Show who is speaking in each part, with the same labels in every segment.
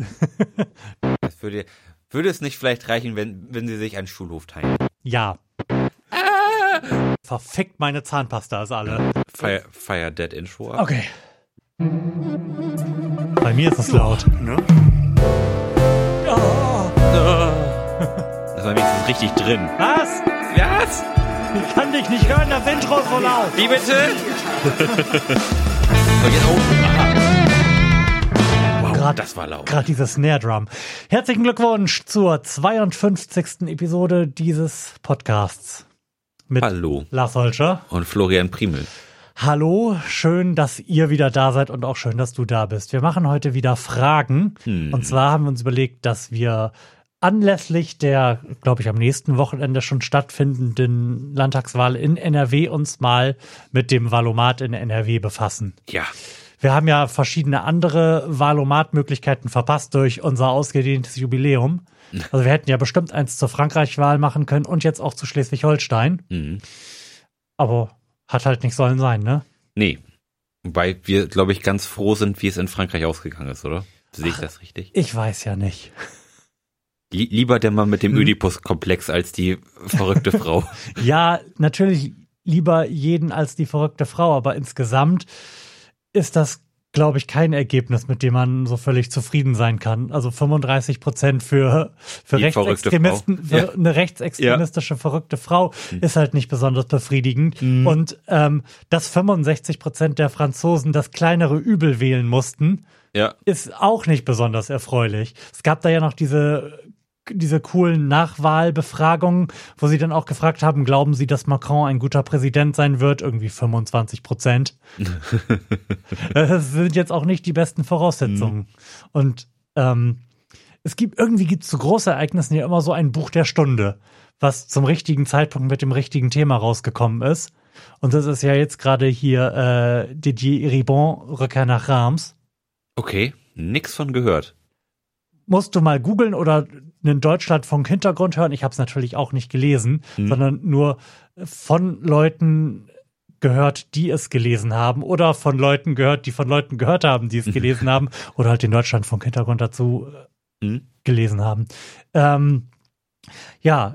Speaker 1: Das würde, würde es nicht vielleicht reichen, wenn, wenn sie sich einen Schulhof teilen?
Speaker 2: Ja. Verfickt meine Zahnpasta ist alle.
Speaker 1: Fire, Fire Dead Intro ab.
Speaker 2: Okay. Bei mir ist es laut.
Speaker 1: Ne? Das war wenigstens richtig drin.
Speaker 2: Was?
Speaker 1: Was?
Speaker 2: Ich kann dich nicht hören, das Intro ist so laut.
Speaker 1: Wie bitte? so, jetzt auch. Aha.
Speaker 2: Grad-
Speaker 1: das war laut.
Speaker 2: Gerade dieses Snare Drum. Herzlichen Glückwunsch zur 52. Episode dieses Podcasts. Mit
Speaker 1: Hallo.
Speaker 2: Lars Holscher.
Speaker 1: Und Florian Primel.
Speaker 2: Hallo, schön, dass ihr wieder da seid und auch schön, dass du da bist. Wir machen heute wieder Fragen.
Speaker 1: Hm.
Speaker 2: Und zwar haben wir uns überlegt, dass wir anlässlich der, glaube ich, am nächsten Wochenende schon stattfindenden Landtagswahl in NRW uns mal mit dem Valomat in NRW befassen.
Speaker 1: Ja.
Speaker 2: Wir haben ja verschiedene andere Valomat-Möglichkeiten verpasst durch unser ausgedehntes Jubiläum. Also wir hätten ja bestimmt eins zur Frankreich-Wahl machen können und jetzt auch zu Schleswig-Holstein.
Speaker 1: Mhm.
Speaker 2: Aber hat halt nicht sollen sein, ne?
Speaker 1: Nee. Wobei wir, glaube ich, ganz froh sind, wie es in Frankreich ausgegangen ist, oder? Sehe ich das richtig?
Speaker 2: Ich weiß ja nicht.
Speaker 1: Lie- Lieber der Mann mit dem Ödipus-Komplex als die verrückte Frau.
Speaker 2: Ja, natürlich lieber jeden als die verrückte Frau, aber insgesamt ist das, glaube ich, kein Ergebnis, mit dem man so völlig zufrieden sein kann. Also 35 Prozent für, für
Speaker 1: Die
Speaker 2: Rechtsextremisten, für
Speaker 1: Ja.
Speaker 2: eine rechtsextremistische verrückte Frau ist halt nicht besonders befriedigend. Und ähm, dass 65 Prozent der Franzosen das kleinere Übel wählen mussten,
Speaker 1: Ja.
Speaker 2: ist auch nicht besonders erfreulich. Es gab da ja noch diese diese coolen Nachwahlbefragungen, wo sie dann auch gefragt haben, glauben Sie, dass Macron ein guter Präsident sein wird? Irgendwie 25 Prozent. das sind jetzt auch nicht die besten Voraussetzungen. Und ähm, es gibt irgendwie gibt es zu Großereignissen ja immer so ein Buch der Stunde, was zum richtigen Zeitpunkt mit dem richtigen Thema rausgekommen ist. Und das ist ja jetzt gerade hier äh, Didier Ribon, Rückkehr nach Reims
Speaker 1: Okay. Nix von gehört.
Speaker 2: Musst du mal googeln oder einen Deutschlandfunk-Hintergrund hören. Ich habe es natürlich auch nicht gelesen, sondern nur von Leuten gehört, die es gelesen haben oder von Leuten gehört, die von Leuten gehört haben, die es gelesen haben oder halt den Deutschlandfunk-Hintergrund dazu äh,
Speaker 1: Hm?
Speaker 2: gelesen haben. Ähm, ja,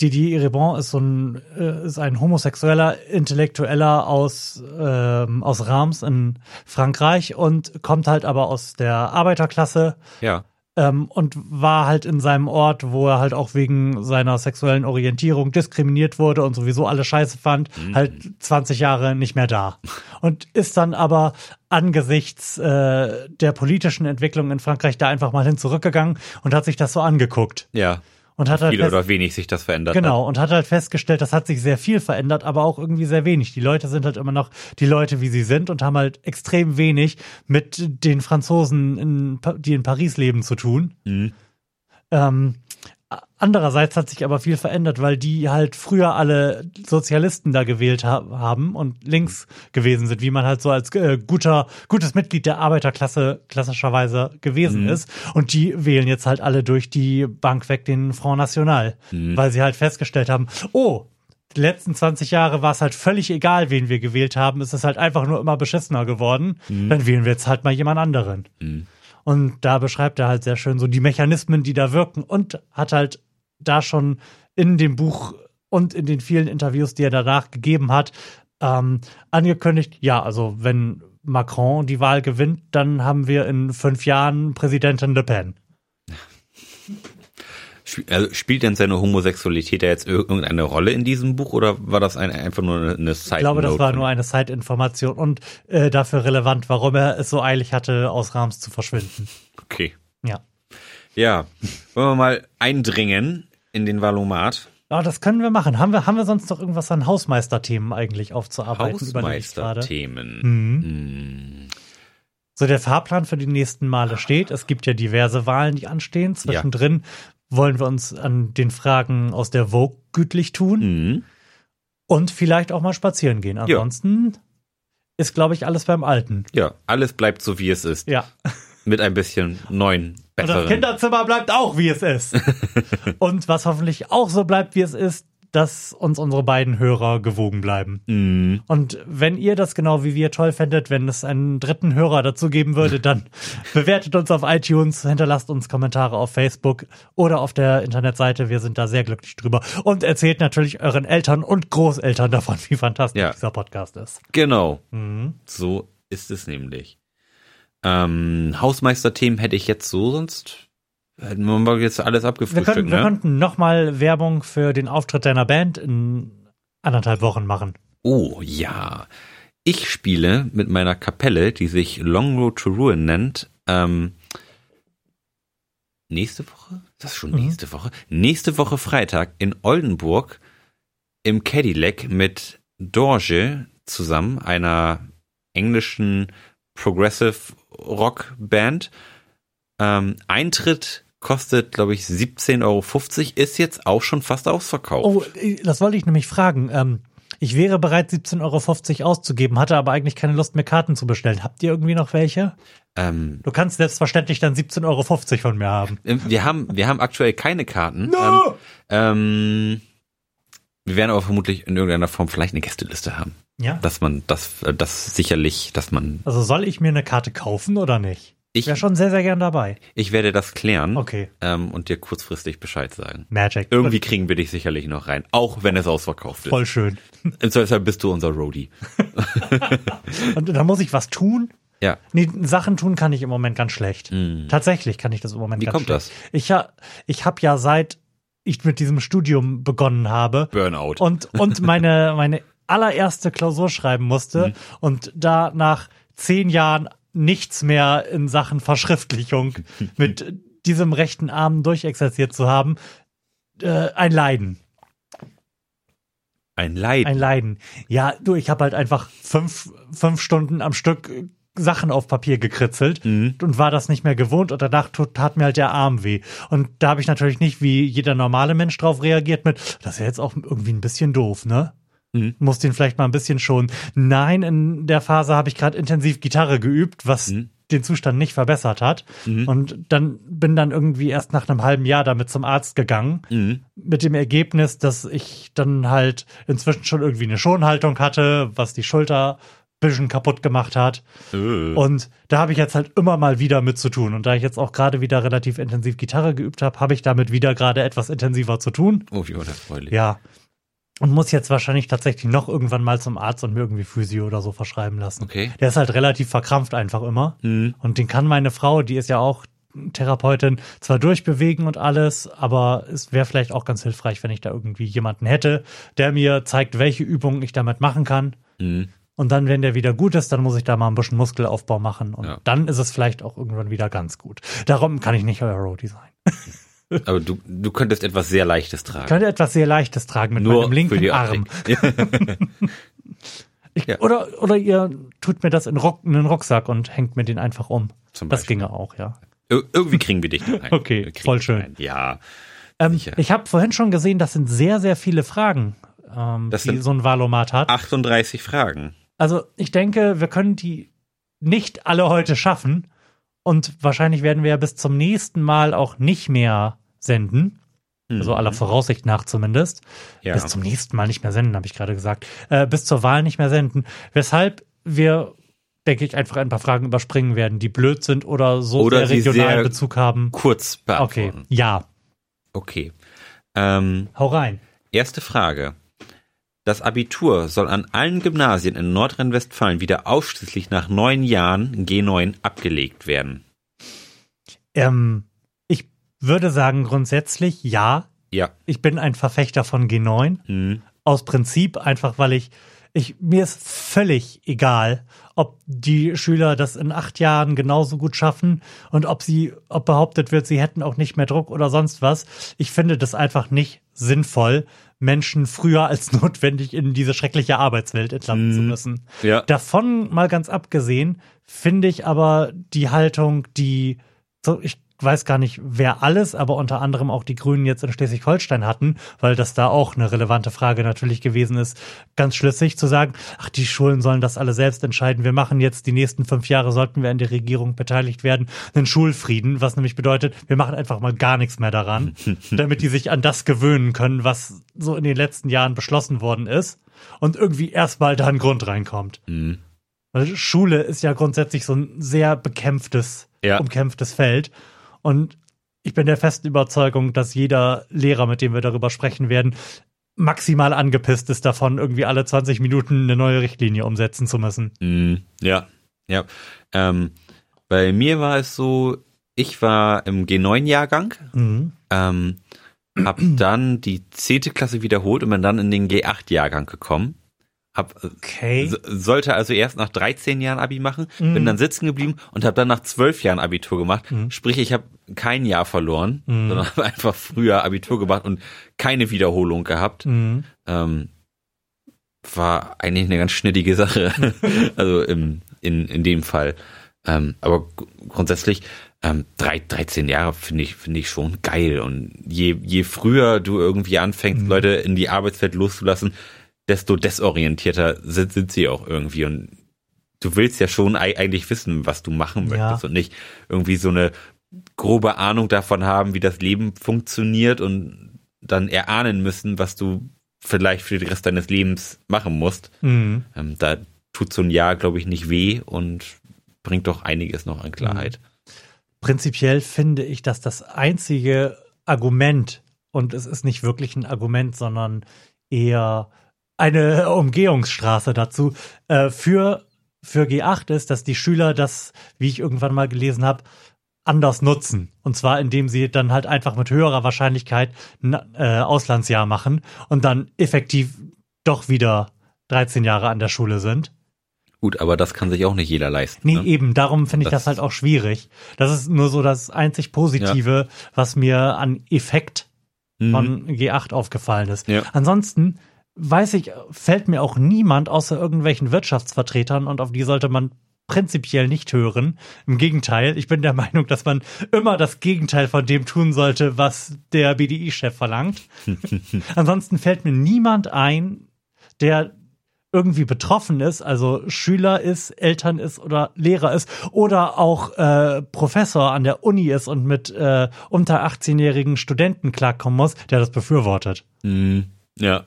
Speaker 2: Didier Ribon ist so ein, äh, ist ein homosexueller Intellektueller aus, ähm, aus Reims in Frankreich und kommt halt aber aus der Arbeiterklasse
Speaker 1: Ja.
Speaker 2: Ähm, und war halt in seinem Ort, wo er halt auch wegen seiner sexuellen Orientierung diskriminiert wurde und sowieso alle Scheiße fand, halt 20 Jahre nicht mehr da. Und ist dann aber angesichts äh, der politischen Entwicklung in Frankreich da einfach mal hin zurückgegangen und hat sich das so angeguckt.
Speaker 1: Ja.
Speaker 2: Und hat halt
Speaker 1: Viel
Speaker 2: fest-
Speaker 1: oder wenig sich das verändert hat.
Speaker 2: Genau, und hat halt festgestellt, das hat sich sehr viel verändert, aber auch irgendwie sehr wenig. Die Leute sind halt immer noch die Leute, wie sie sind und haben halt extrem wenig mit den Franzosen, in, die in Paris leben, zu tun.
Speaker 1: Mhm.
Speaker 2: Ähm, andererseits hat sich aber viel verändert, weil die halt früher alle Sozialisten da gewählt ha haben und links gewesen sind, wie man halt so als äh, guter, gutes Mitglied der Arbeiterklasse klassischerweise gewesen ist. Und die wählen jetzt halt alle durch die Bank weg den Front National, weil sie halt festgestellt haben, oh, die letzten 20 Jahre war es halt völlig egal, wen wir gewählt haben. Es ist halt einfach nur immer beschissener geworden. Dann wählen wir jetzt halt mal jemand anderen. Und da beschreibt er halt sehr schön so die Mechanismen, die da wirken und hat halt da schon in dem Buch und in den vielen Interviews, die er danach gegeben hat, ähm, angekündigt, ja, also wenn Macron die Wahl gewinnt, dann haben wir in fünf Jahren Präsidentin Le Pen.
Speaker 1: Also spielt denn seine Homosexualität da jetzt ir- irgendeine Rolle in diesem Buch oder war das ein, einfach nur eine, eine Side
Speaker 2: Ich glaube, das war nur eine Side-Information und äh, dafür relevant, warum er es so eilig hatte, aus Rams zu verschwinden.
Speaker 1: Okay.
Speaker 2: Ja.
Speaker 1: Ja. Wollen wir mal eindringen in den Valomat?
Speaker 2: Ja, das können wir machen. Haben wir, haben wir sonst noch irgendwas an Hausmeisterthemen eigentlich aufzuarbeiten?
Speaker 1: Hausmeisterthemen.
Speaker 2: Mhm. So, der Fahrplan für die nächsten Male steht. Es gibt ja diverse Wahlen, die anstehen. Zwischendrin wollen wir uns an den Fragen aus der Vogue gütlich tun
Speaker 1: Mhm.
Speaker 2: und vielleicht auch mal spazieren gehen. Ansonsten ist, glaube ich, alles beim Alten.
Speaker 1: Ja, alles bleibt so, wie es ist.
Speaker 2: Ja.
Speaker 1: Mit ein bisschen neuen,
Speaker 2: Und das
Speaker 1: besseren.
Speaker 2: Kinderzimmer bleibt auch, wie es ist. und was hoffentlich auch so bleibt, wie es ist, dass uns unsere beiden Hörer gewogen bleiben.
Speaker 1: Mhm.
Speaker 2: Und wenn ihr das genau wie wir toll fändet, wenn es einen dritten Hörer dazu geben würde, dann bewertet uns auf iTunes, hinterlasst uns Kommentare auf Facebook oder auf der Internetseite. Wir sind da sehr glücklich drüber. Und erzählt natürlich euren Eltern und Großeltern davon, wie fantastisch
Speaker 1: Ja.
Speaker 2: dieser Podcast ist.
Speaker 1: Genau.
Speaker 2: Mhm.
Speaker 1: So ist es nämlich. Ähm, Hausmeisterthemen hätte ich jetzt so, sonst hätten wir mal jetzt alles
Speaker 2: Wir,
Speaker 1: abgefrühstückt,
Speaker 2: wir
Speaker 1: ne?
Speaker 2: könnten nochmal Werbung für den Auftritt deiner Band in anderthalb Wochen machen.
Speaker 1: Oh ja. Ich spiele mit meiner Kapelle, die sich Long Road to Ruin nennt, ähm, nächste Woche? Ist das schon
Speaker 2: Mhm.
Speaker 1: nächste Woche? Nächste Woche Freitag in Oldenburg im Cadillac mit Dorje zusammen, einer englischen Progressive Rock Band. Ähm, Eintritt kostet, glaube ich, 17,50 Euro, ist jetzt auch schon fast ausverkauft.
Speaker 2: Oh, das wollte ich nämlich fragen. Ähm, ich wäre bereit, 17,50 Euro auszugeben, hatte aber eigentlich keine Lust mehr Karten zu bestellen. Habt ihr irgendwie noch welche?
Speaker 1: Ähm,
Speaker 2: Du kannst selbstverständlich dann 17,50 Euro von mir haben.
Speaker 1: Ähm, Wir haben, wir haben aktuell keine Karten. Ähm, ähm, wir werden aber vermutlich in irgendeiner Form vielleicht eine Gästeliste haben.
Speaker 2: Ja.
Speaker 1: Dass man das, äh, das sicherlich, dass man.
Speaker 2: Also soll ich mir eine Karte kaufen oder nicht?
Speaker 1: Ich,
Speaker 2: Wäre schon sehr, sehr gern dabei.
Speaker 1: ich werde das klären
Speaker 2: Okay.
Speaker 1: ähm, und dir kurzfristig Bescheid sagen.
Speaker 2: Magic.
Speaker 1: Irgendwie kriegen wir dich sicherlich noch rein, auch wenn es ausverkauft ist.
Speaker 2: Voll schön.
Speaker 1: Im Zweifelsfall bist du unser Roadie.
Speaker 2: Und da muss ich was tun?
Speaker 1: Ja.
Speaker 2: Nee, Sachen tun kann ich im Moment ganz schlecht.
Speaker 1: Mhm.
Speaker 2: Tatsächlich kann ich das im Moment
Speaker 1: Wie
Speaker 2: ganz
Speaker 1: kommt
Speaker 2: schlecht.
Speaker 1: das?
Speaker 2: Ich, ha, ich habe ja seit ich mit diesem Studium begonnen habe
Speaker 1: Burnout.
Speaker 2: und, und meine, meine allererste Klausur schreiben musste
Speaker 1: Mhm.
Speaker 2: und da nach zehn Jahren nichts mehr in Sachen Verschriftlichung mit diesem rechten Arm durchexerziert zu haben, äh, ein Leiden.
Speaker 1: Ein Leid.
Speaker 2: Ein Leiden. Ja, du, ich habe halt einfach fünf, fünf Stunden am Stück Sachen auf Papier gekritzelt
Speaker 1: Mhm.
Speaker 2: und war das nicht mehr gewohnt und danach tut, tat mir halt der Arm weh. Und da habe ich natürlich nicht wie jeder normale Mensch drauf reagiert mit, das ist ja jetzt auch irgendwie ein bisschen doof, ne?
Speaker 1: Mhm.
Speaker 2: Muss den vielleicht mal ein bisschen schon. Nein, in der Phase habe ich gerade intensiv Gitarre geübt, was
Speaker 1: Mhm.
Speaker 2: den Zustand nicht verbessert hat.
Speaker 1: Mhm.
Speaker 2: Und dann bin dann irgendwie erst nach einem halben Jahr damit zum Arzt gegangen
Speaker 1: Mhm.
Speaker 2: mit dem Ergebnis, dass ich dann halt inzwischen schon irgendwie eine Schonhaltung hatte, was die Schulter ein bisschen kaputt gemacht hat.
Speaker 1: Äh.
Speaker 2: Und da habe ich jetzt halt immer mal wieder mit zu tun. Und da ich jetzt auch gerade wieder relativ intensiv Gitarre geübt habe, habe ich damit wieder gerade etwas intensiver zu tun.
Speaker 1: Oh, wie unerfreulich.
Speaker 2: Ja. Und muss jetzt wahrscheinlich tatsächlich noch irgendwann mal zum Arzt und mir irgendwie Physio oder so verschreiben lassen.
Speaker 1: Okay.
Speaker 2: Der ist halt relativ verkrampft einfach immer.
Speaker 1: Mhm.
Speaker 2: Und den kann meine Frau, die ist ja auch Therapeutin, zwar durchbewegen und alles, aber es wäre vielleicht auch ganz hilfreich, wenn ich da irgendwie jemanden hätte, der mir zeigt, welche Übungen ich damit machen kann.
Speaker 1: Mhm.
Speaker 2: Und dann, wenn der wieder gut ist, dann muss ich da mal ein bisschen Muskelaufbau machen. Und
Speaker 1: Ja.
Speaker 2: dann ist es vielleicht auch irgendwann wieder ganz gut. Darum kann ich nicht euer Roadie sein.
Speaker 1: Aber du, du könntest etwas sehr Leichtes tragen.
Speaker 2: Ich könnte etwas sehr Leichtes tragen mit
Speaker 1: Nur
Speaker 2: meinem linken Arm. Ich,
Speaker 1: Ja.
Speaker 2: oder, oder ihr tut mir das in, Rock, in den Rucksack und hängt mir den einfach um.
Speaker 1: Zum
Speaker 2: Das
Speaker 1: Beispiel.
Speaker 2: ginge auch, ja.
Speaker 1: Ir irgendwie kriegen wir dich da rein.
Speaker 2: Okay, voll schön.
Speaker 1: rein. Ja.
Speaker 2: Ähm, ich habe vorhin schon gesehen, das sind sehr, sehr viele Fragen, ähm,
Speaker 1: Das
Speaker 2: die so ein Valomat hat.
Speaker 1: 38 Fragen.
Speaker 2: Also ich denke, wir können die nicht alle heute schaffen. Und wahrscheinlich werden wir ja bis zum nächsten Mal auch nicht mehr senden. Also aller Voraussicht nach zumindest.
Speaker 1: Mhm. Ja.
Speaker 2: Bis zum nächsten Mal nicht mehr senden, habe ich gerade gesagt. Äh, bis zur Wahl nicht mehr senden. Weshalb wir, denke ich, einfach ein paar Fragen überspringen werden, die blöd sind oder so
Speaker 1: Oder
Speaker 2: sehr regionalen Bezug haben.
Speaker 1: Kurz
Speaker 2: Okay,
Speaker 1: beantworten.
Speaker 2: ja,
Speaker 1: Okay. Ähm,
Speaker 2: hau rein.
Speaker 1: erste Frage. Das Abitur soll an allen Gymnasien in Nordrhein-Westfalen wieder ausschließlich nach neun Jahren G9 abgelegt werden.
Speaker 2: Ähm, würde sagen, grundsätzlich ja.
Speaker 1: Ja.
Speaker 2: Ich bin ein Verfechter von G9.
Speaker 1: Hm.
Speaker 2: Aus Prinzip, einfach weil ich, ich, mir ist völlig egal, ob die Schüler das in acht Jahren genauso gut schaffen und ob sie, ob behauptet wird, sie hätten auch nicht mehr Druck oder sonst was. Ich finde das einfach nicht sinnvoll, Menschen früher als notwendig in diese schreckliche Arbeitswelt entlassen zu müssen.
Speaker 1: Ja.
Speaker 2: Davon mal ganz abgesehen, finde ich aber die Haltung, die so, ich weiß gar nicht, wer alles, aber unter anderem auch die Grünen jetzt in Schleswig-Holstein hatten, weil das da auch eine relevante Frage natürlich gewesen ist, ganz schlüssig zu sagen, ach, die Schulen sollen das alle selbst entscheiden. Wir machen jetzt die nächsten fünf Jahre, sollten wir an der Regierung beteiligt werden, einen Schulfrieden, was nämlich bedeutet, wir machen einfach mal gar nichts mehr daran, damit die sich an das gewöhnen können, was so in den letzten Jahren beschlossen worden ist und irgendwie erstmal da ein Grund reinkommt.
Speaker 1: Mhm.
Speaker 2: Schule ist ja grundsätzlich so ein sehr bekämpftes,
Speaker 1: Ja.
Speaker 2: umkämpftes Feld. Und ich bin der festen Überzeugung, dass jeder Lehrer, mit dem wir darüber sprechen werden, maximal angepisst ist davon, irgendwie alle 20 Minuten eine neue Richtlinie umsetzen zu müssen.
Speaker 1: Mhm. Ja, ja. Ähm, bei mir war es so, ich war im G9-Jahrgang,
Speaker 2: Mhm.
Speaker 1: ähm, hab dann die zehnte Klasse wiederholt und bin dann in den G8-Jahrgang gekommen. Hab,
Speaker 2: Okay.
Speaker 1: so- sollte also erst nach 13 Jahren Abi machen,
Speaker 2: Mhm.
Speaker 1: bin dann sitzen geblieben und habe dann nach 12 Jahren Abitur gemacht.
Speaker 2: Mhm.
Speaker 1: Sprich, ich habe kein Jahr verloren,
Speaker 2: Mhm.
Speaker 1: sondern habe einfach früher Abitur gemacht und keine Wiederholung gehabt.
Speaker 2: Mhm.
Speaker 1: Ähm, war eigentlich eine ganz schnittige Sache. also im, in, in dem Fall. Ähm, aber grundsätzlich, ähm, drei, 13 Jahre finde ich, finde ich schon geil. Und je, je früher du irgendwie anfängst,
Speaker 2: Mhm.
Speaker 1: Leute in die Arbeitswelt loszulassen, desto desorientierter sind, sind sie auch irgendwie. Und du willst ja schon ei- eigentlich wissen, was du machen
Speaker 2: Ja.
Speaker 1: möchtest und nicht irgendwie so eine grobe Ahnung davon haben, wie das Leben funktioniert und dann erahnen müssen, was du vielleicht für den Rest deines Lebens machen musst.
Speaker 2: Mhm.
Speaker 1: Ähm, da tut so ein Jahr, glaube ich, nicht weh und bringt doch einiges noch an Klarheit.
Speaker 2: Prinzipiell finde ich, dass das einzige Argument, und es ist nicht wirklich ein Argument, sondern eher eine Umgehungsstraße dazu, äh, für, für G8 ist, dass die Schüler das, wie ich irgendwann mal gelesen habe, anders nutzen. Und zwar, indem sie dann halt einfach mit höherer Wahrscheinlichkeit ein äh, Auslandsjahr machen und dann effektiv doch wieder 13 Jahre an der Schule sind.
Speaker 1: Gut, aber das kann sich auch nicht jeder leisten.
Speaker 2: Nee,
Speaker 1: ne?
Speaker 2: eben, darum finde ich das,
Speaker 1: Das-
Speaker 2: halt auch schwierig. Das ist nur so das einzig Positive, was mir an Effekt
Speaker 1: Mhm.
Speaker 2: von G8 aufgefallen ist.
Speaker 1: Ja.
Speaker 2: Ansonsten weiß ich, fällt mir auch niemand außer irgendwelchen Wirtschaftsvertretern und auf die sollte man prinzipiell nicht hören. Im Gegenteil, ich bin der Meinung, dass man immer das Gegenteil von dem tun sollte, was der BDI-Chef verlangt. Ansonsten fällt mir niemand ein, der irgendwie betroffen ist, also Schüler ist, Eltern ist oder Lehrer ist oder auch äh, Professor an der Uni ist und mit äh, unter 18-jährigen Studenten klarkommen muss, der das befürwortet.
Speaker 1: Mhm. Ja.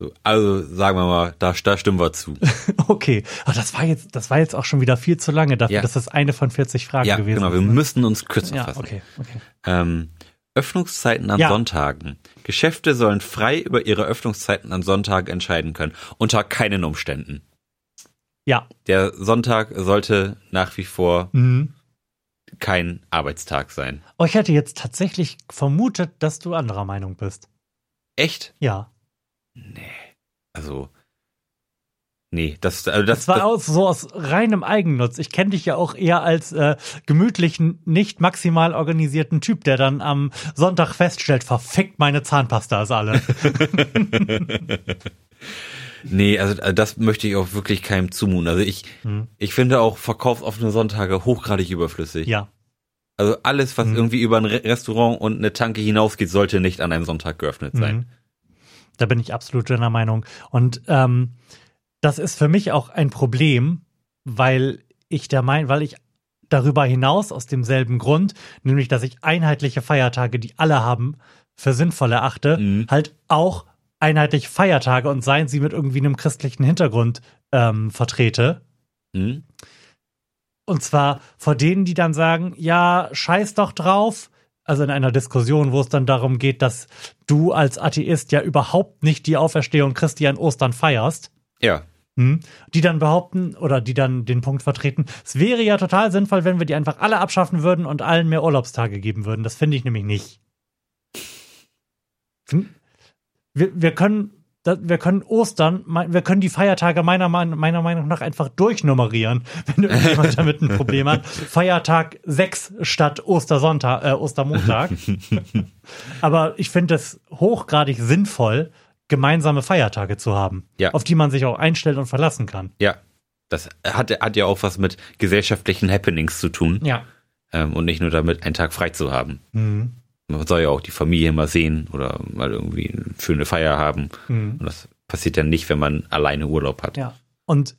Speaker 1: So, Also sagen wir mal, da, da stimmen wir zu.
Speaker 2: Okay, aber das war jetzt, das war jetzt auch schon wieder viel zu lange dafür,
Speaker 1: Ja.
Speaker 2: dass das eine von 40 Fragen
Speaker 1: ja,
Speaker 2: gewesen
Speaker 1: genau. Wir
Speaker 2: ist. ne?
Speaker 1: müssen uns kürzer
Speaker 2: Ja,
Speaker 1: fassen.
Speaker 2: okay, okay.
Speaker 1: Ähm, Öffnungszeiten an
Speaker 2: Ja.
Speaker 1: Sonntagen. Geschäfte sollen frei über ihre Öffnungszeiten an Sonntagen entscheiden können. Unter keinen Umständen.
Speaker 2: Ja.
Speaker 1: Der Sonntag sollte nach wie vor
Speaker 2: Mhm.
Speaker 1: kein Arbeitstag sein.
Speaker 2: Oh, ich hätte jetzt tatsächlich vermutet, dass du anderer Meinung bist.
Speaker 1: Echt?
Speaker 2: Ja.
Speaker 1: Also, nee, das, also das,
Speaker 2: Das war
Speaker 1: das
Speaker 2: aus, so aus reinem Eigennutz. Ich kenne dich ja auch eher als äh, gemütlichen, nicht maximal organisierten Typ, der dann am Sonntag feststellt, verfickt meine Zahnpasta ist alle.
Speaker 1: nee, also äh, das möchte ich auch wirklich keinem zumuten. Also ich,
Speaker 2: Hm.
Speaker 1: ich finde auch verkaufsoffene Sonntage hochgradig überflüssig.
Speaker 2: ja.
Speaker 1: Also alles, was
Speaker 2: Mhm.
Speaker 1: irgendwie über ein Re Restaurant und eine Tanke hinausgeht, sollte nicht an einem Sonntag geöffnet sein.
Speaker 2: Mhm. Da bin ich absolut deiner Meinung. Und ähm, das ist für mich auch ein Problem, weil ich der Meinung, weil ich darüber hinaus aus demselben Grund, nämlich dass ich einheitliche Feiertage, die alle haben, für sinnvoll erachte,
Speaker 1: Mhm.
Speaker 2: halt auch einheitliche Feiertage und seien sie mit irgendwie einem christlichen Hintergrund ähm, vertrete.
Speaker 1: Mhm.
Speaker 2: Und zwar vor denen, die dann sagen, ja, scheiß doch drauf. Also in einer Diskussion, wo es dann darum geht, dass du als Atheist ja überhaupt nicht die Auferstehung Christi an Ostern feierst.
Speaker 1: Ja,
Speaker 2: Hm, die dann behaupten oder die dann den Punkt vertreten, es wäre ja total sinnvoll, wenn wir die einfach alle abschaffen würden und allen mehr Urlaubstage geben würden. Das finde ich nämlich nicht. Hm, Wir, wir können wir können Ostern, wir können die Feiertage meiner, Mein- meiner Meinung nach einfach durchnummerieren, wenn irgendjemand damit ein Problem hat. Feiertag 6 statt Ostersonntag, äh, Ostermontag. Aber ich finde es hochgradig sinnvoll, gemeinsame Feiertage zu haben,
Speaker 1: Ja.
Speaker 2: auf die man sich auch einstellen und verlassen kann.
Speaker 1: ja. Das hat, hat ja auch was mit gesellschaftlichen Happenings zu tun.
Speaker 2: Ja.
Speaker 1: ähm, und nicht nur damit, einen Tag frei zu haben.
Speaker 2: Mhm.
Speaker 1: Man soll ja auch die Familie mal sehen oder mal irgendwie eine schöne Feier haben.
Speaker 2: Mhm.
Speaker 1: Und das passiert ja nicht, wenn man alleine Urlaub hat.
Speaker 2: Ja. Und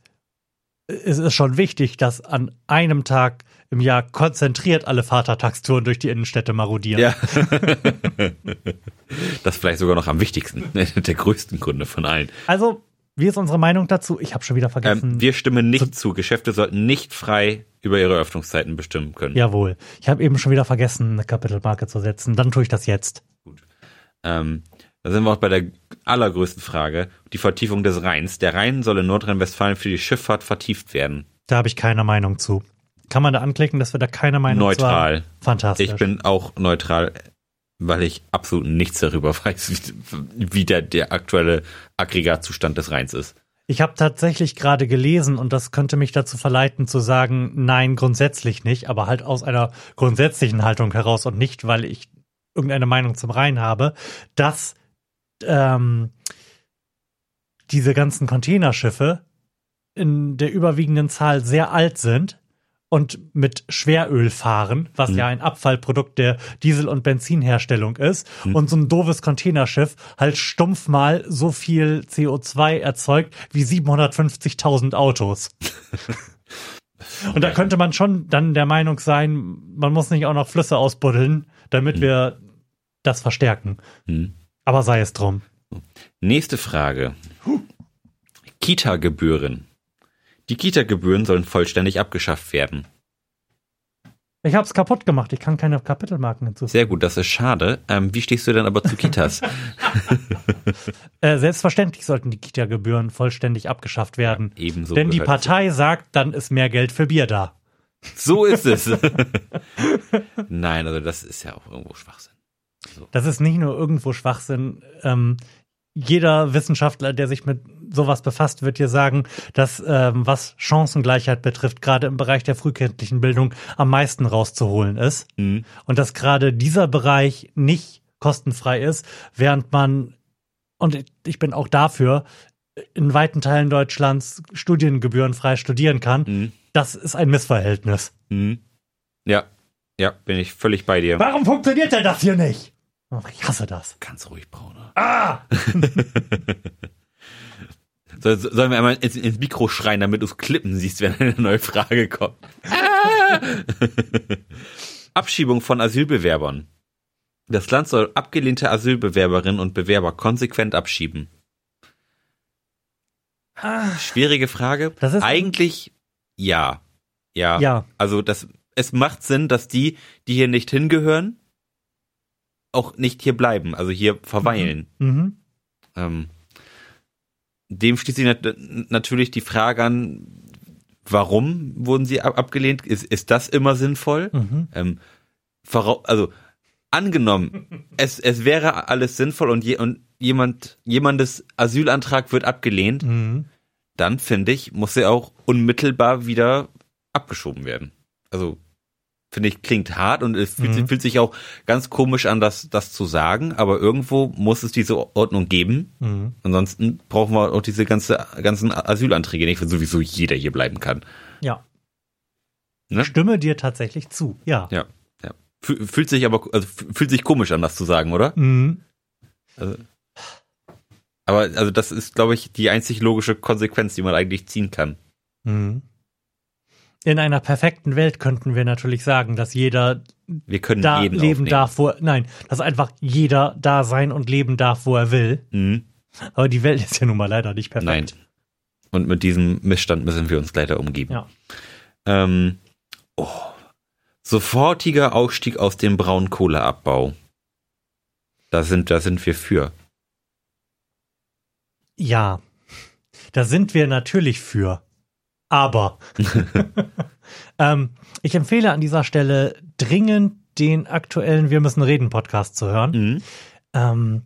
Speaker 2: es ist schon wichtig, dass an einem Tag im Jahr konzentriert alle Vatertagstouren durch die Innenstädte marodieren.
Speaker 1: Ja. das ist vielleicht sogar noch am wichtigsten, der größten Gründe von allen.
Speaker 2: Also, wie ist unsere Meinung dazu? Ich habe schon wieder vergessen.
Speaker 1: Ähm, wir stimmen nicht zu. Geschäfte sollten nicht frei über ihre Öffnungszeiten bestimmen können.
Speaker 2: Jawohl. Ich habe eben schon wieder vergessen, eine Kapitelmarke zu setzen. Dann tue ich das jetzt.
Speaker 1: Ähm, da sind wir auch bei der allergrößten Frage, die Vertiefung des Rheins. Der Rhein soll in Nordrhein-Westfalen für die Schifffahrt vertieft werden.
Speaker 2: Da habe ich keine Meinung zu. Kann man da anklicken, dass wir da keine Meinung zu
Speaker 1: Neutral.
Speaker 2: haben? Fantastisch.
Speaker 1: Ich bin auch neutral, weil ich absolut nichts darüber weiß, wie, wie der, der aktuelle Aggregatzustand des Rheins ist.
Speaker 2: Ich habe tatsächlich gerade gelesen und das könnte mich dazu verleiten zu sagen, nein, grundsätzlich nicht, aber halt aus einer grundsätzlichen Haltung heraus und nicht, weil ich irgendeine Meinung zum Rhein habe, dass ähm, diese ganzen Containerschiffe in der überwiegenden Zahl sehr alt sind und mit Schweröl fahren, was
Speaker 1: Mhm.
Speaker 2: ja ein Abfallprodukt der Diesel- und Benzinherstellung ist. Und so ein doofes Containerschiff halt stumpf mal so viel CO2 erzeugt wie 750.000 Autos. und da könnte man schon dann der Meinung sein, man muss nicht auch noch Flüsse ausbuddeln, damit wir das verstärken.
Speaker 1: Hm.
Speaker 2: Aber sei es drum.
Speaker 1: Nächste Frage. Kita-Gebühren. Die Kita-Gebühren sollen vollständig abgeschafft werden.
Speaker 2: Ich hab's kaputt gemacht. Ich kann keine Kapitelmarken hinzufügen.
Speaker 1: Sehr gut, das ist schade. Ähm, wie stehst du denn aber zu Kitas?
Speaker 2: Äh, selbstverständlich sollten die Kita-Gebühren vollständig abgeschafft werden.
Speaker 1: Ebenso.
Speaker 2: Denn die. Partei sagt, dann ist mehr Geld für Bier da.
Speaker 1: So ist es. Nein, also das ist ja auch irgendwo Schwachsinn.
Speaker 2: Das ist nicht nur irgendwo Schwachsinn. Ähm, jeder Wissenschaftler, der sich mit sowas befasst, wird dir sagen, dass ähm, was Chancengleichheit betrifft, gerade im Bereich der frühkindlichen Bildung am meisten rauszuholen ist.
Speaker 1: Mhm.
Speaker 2: Und dass gerade dieser Bereich nicht kostenfrei ist, während man, und ich bin auch dafür, in weiten Teilen Deutschlands studiengebührenfrei studieren kann.
Speaker 1: Mhm.
Speaker 2: Das ist ein Missverhältnis.
Speaker 1: Mhm. Ja, ja, bin ich völlig bei dir.
Speaker 2: Warum funktioniert denn das hier nicht? Ach, ich hasse das.
Speaker 1: Ganz ruhig, Brauner.
Speaker 2: Ah!
Speaker 1: Soll, sollen wir einmal ins, ins Mikro schreien, damit du es klippen siehst, wenn eine neue Frage kommt? Abschiebung von Asylbewerbern. Das Land soll abgelehnte Asylbewerberinnen und Bewerber konsequent abschieben. Schwierige Frage.
Speaker 2: Das ist-
Speaker 1: Eigentlich ja. Ja.
Speaker 2: Ja.
Speaker 1: Also das, es macht Sinn, dass die, die hier nicht hingehören, auch nicht hier bleiben, also hier verweilen.
Speaker 2: Mhm.
Speaker 1: Ähm, dem schließt sich nat natürlich die Frage an, warum wurden sie ab abgelehnt? Ist, ist das immer sinnvoll?
Speaker 2: Mhm.
Speaker 1: Ähm, also angenommen, es, es wäre alles sinnvoll und, je, und jemand, jemandes Asylantrag wird abgelehnt,
Speaker 2: Mhm.
Speaker 1: dann finde ich, muss er auch unmittelbar wieder abgeschoben werden. Also finde ich, klingt hart und es fühlt,
Speaker 2: Mhm.
Speaker 1: fühlt sich auch ganz komisch an, das, das zu sagen, aber irgendwo muss es diese Ordnung geben.
Speaker 2: Mhm.
Speaker 1: Ansonsten brauchen wir auch diese ganze, ganzen Asylanträge nicht, wenn sowieso jeder hier bleiben kann.
Speaker 2: Ja.
Speaker 1: Ne?
Speaker 2: Stimme dir tatsächlich zu. Ja.
Speaker 1: Ja, ja. Fü- Fühlt sich aber, also fü- fühlt sich komisch an, das zu sagen, oder?
Speaker 2: Mhm.
Speaker 1: Also, aber also das ist, glaube ich, die einzig logische Konsequenz, die man eigentlich ziehen kann.
Speaker 2: Mhm. In einer perfekten Welt könnten wir natürlich sagen, dass jeder
Speaker 1: Wir können
Speaker 2: da leben
Speaker 1: aufnehmen.
Speaker 2: darf, wo er, nein, dass einfach jeder da sein und leben darf, wo er will.
Speaker 1: Mhm.
Speaker 2: Aber die Welt ist ja nun mal leider nicht perfekt.
Speaker 1: Nein. Und mit diesem Missstand müssen wir uns leider umgeben.
Speaker 2: Ja.
Speaker 1: Ähm, oh. Sofortiger Ausstieg aus dem Braunkohleabbau. Da sind, da sind wir für.
Speaker 2: Ja. Da sind wir natürlich für. Aber ähm, ich empfehle an dieser Stelle dringend den aktuellen Wir müssen reden Podcast zu hören.
Speaker 1: Mhm.
Speaker 2: ähm,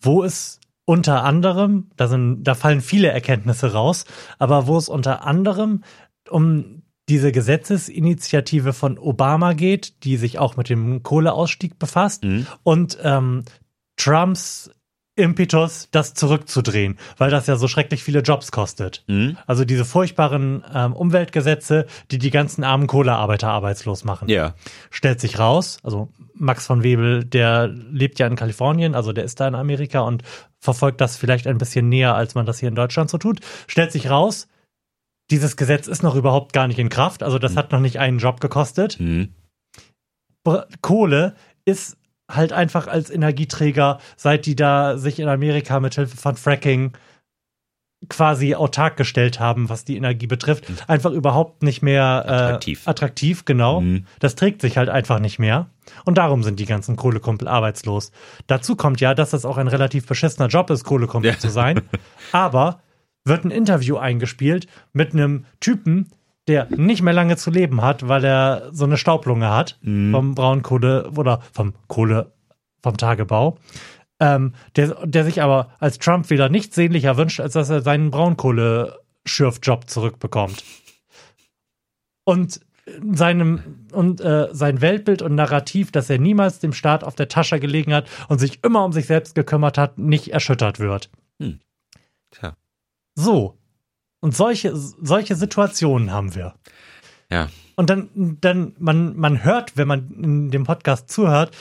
Speaker 2: wo es unter anderem, da sind, da fallen viele Erkenntnisse raus, aber wo es unter anderem um diese Gesetzesinitiative von Obama geht, die sich auch mit dem Kohleausstieg befasst
Speaker 1: Mhm.
Speaker 2: und ähm, Trumps Impetus, das zurückzudrehen, weil das ja so schrecklich viele Jobs kostet.
Speaker 1: Mhm.
Speaker 2: Also diese furchtbaren ähm, Umweltgesetze, die die ganzen armen Kohlearbeiter arbeitslos machen.
Speaker 1: Ja.
Speaker 2: Stellt sich raus, also Max von Webel, der lebt ja in Kalifornien, also der ist da in Amerika und verfolgt das vielleicht ein bisschen näher, als man das hier in Deutschland so tut. Stellt sich raus, dieses Gesetz ist noch überhaupt gar nicht in Kraft, also das hat noch nicht einen Job gekostet.
Speaker 1: Mhm.
Speaker 2: Kohle ist halt einfach als Energieträger, seit die da sich in Amerika mit Hilfe von Fracking quasi autark gestellt haben, was die Energie betrifft, einfach überhaupt nicht mehr äh,
Speaker 1: Attraktiv.
Speaker 2: attraktiv, genau.
Speaker 1: Mhm.
Speaker 2: Das trägt sich halt einfach nicht mehr. Und darum sind die ganzen Kohlekumpel arbeitslos. Dazu kommt ja, dass es auch ein relativ beschissener Job ist, Kohlekumpel
Speaker 1: Ja.
Speaker 2: zu sein. Aber wird ein Interview eingespielt mit einem Typen, der nicht mehr lange zu leben hat, weil er so eine Staublunge hat
Speaker 1: Mhm.
Speaker 2: vom Braunkohle oder vom Kohle, vom Tagebau. Ähm, der, der sich aber als Trump wieder nichts sehnlicher wünscht, als dass er seinen Braunkohle-Schürfjob zurückbekommt. Und seinem und äh, sein Weltbild und Narrativ, dass er niemals dem Staat auf der Tasche gelegen hat und sich immer um sich selbst gekümmert hat, nicht erschüttert wird.
Speaker 1: Tja.
Speaker 2: So. Und solche, solche Situationen haben wir.
Speaker 1: Ja.
Speaker 2: Und dann, dann, man, man hört, wenn man in dem Podcast zuhört,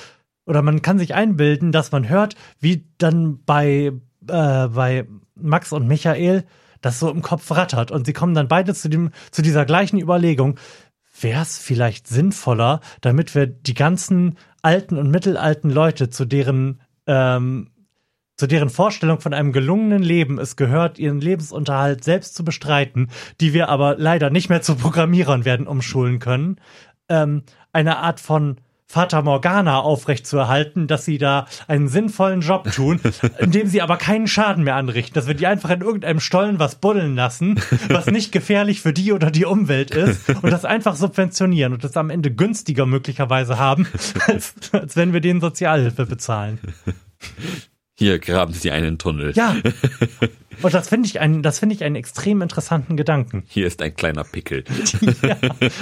Speaker 2: oder man kann sich einbilden, dass man hört, wie dann bei, äh, bei Max und Michael das so im Kopf rattert. Und sie kommen dann beide zu, dem, zu dieser gleichen Überlegung. Wäre es vielleicht sinnvoller, damit wir die ganzen alten und mittelalten Leute, zu deren ähm, zu deren Vorstellung von einem gelungenen Leben es gehört, ihren Lebensunterhalt selbst zu bestreiten, die wir aber leider nicht mehr zu Programmierern werden umschulen können, ähm, eine Art von Fata Morgana aufrechtzuerhalten, dass sie da einen sinnvollen Job tun, indem sie aber keinen Schaden mehr anrichten, dass wir die einfach in irgendeinem Stollen was buddeln lassen, was nicht gefährlich für die oder die Umwelt ist und das einfach subventionieren und das am Ende günstiger möglicherweise haben, als, als wenn wir denen Sozialhilfe bezahlen.
Speaker 1: Hier graben sie einen Tunnel.
Speaker 2: Ja. Und das finde ich einen, das finde ich einen extrem interessanten Gedanken.
Speaker 1: Hier ist ein kleiner Pickel.
Speaker 2: Ja.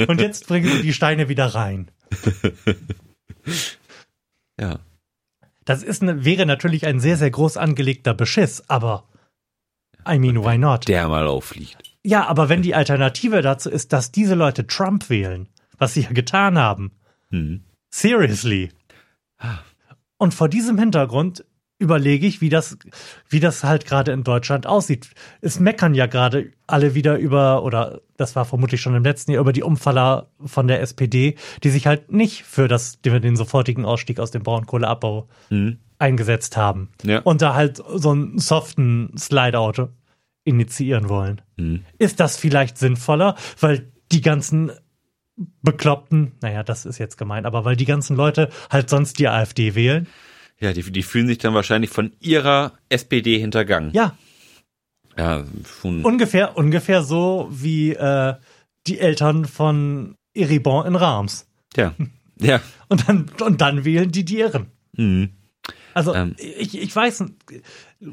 Speaker 2: Und jetzt bringen sie die Steine wieder rein.
Speaker 1: Ja.
Speaker 2: Das ist eine, wäre natürlich ein sehr, sehr groß angelegter Beschiss, aber I mean, why not?
Speaker 1: Der mal auffliegt.
Speaker 2: Ja, aber wenn die Alternative dazu ist, dass diese Leute Trump wählen, was sie ja getan haben,
Speaker 1: Hm.
Speaker 2: seriously. Und vor diesem Hintergrund überlege ich, wie das, wie das halt gerade in Deutschland aussieht. Es meckern ja gerade alle wieder über, oder das war vermutlich schon im letzten Jahr, über die Umfaller von der SPD, die sich halt nicht für das, den sofortigen Ausstieg aus dem Braunkohleabbau
Speaker 1: Hm.
Speaker 2: eingesetzt haben.
Speaker 1: Ja.
Speaker 2: Und da halt so einen soften Slide-Out initiieren wollen.
Speaker 1: Hm.
Speaker 2: Ist das vielleicht sinnvoller, weil die ganzen Bekloppten, naja, das ist jetzt gemein, aber weil die ganzen Leute halt sonst die AfD wählen?
Speaker 1: Ja, die, die fühlen sich dann wahrscheinlich von ihrer SPD hintergangen.
Speaker 2: Ja,
Speaker 1: Ja, schon.
Speaker 2: ungefähr, ungefähr so wie äh, die Eltern von Eribon in Reims.
Speaker 1: ja. Ja.
Speaker 2: Und dann, und dann wählen die die Irren.
Speaker 1: Hm.
Speaker 2: Also
Speaker 1: Ähm.
Speaker 2: ich, ich weiß,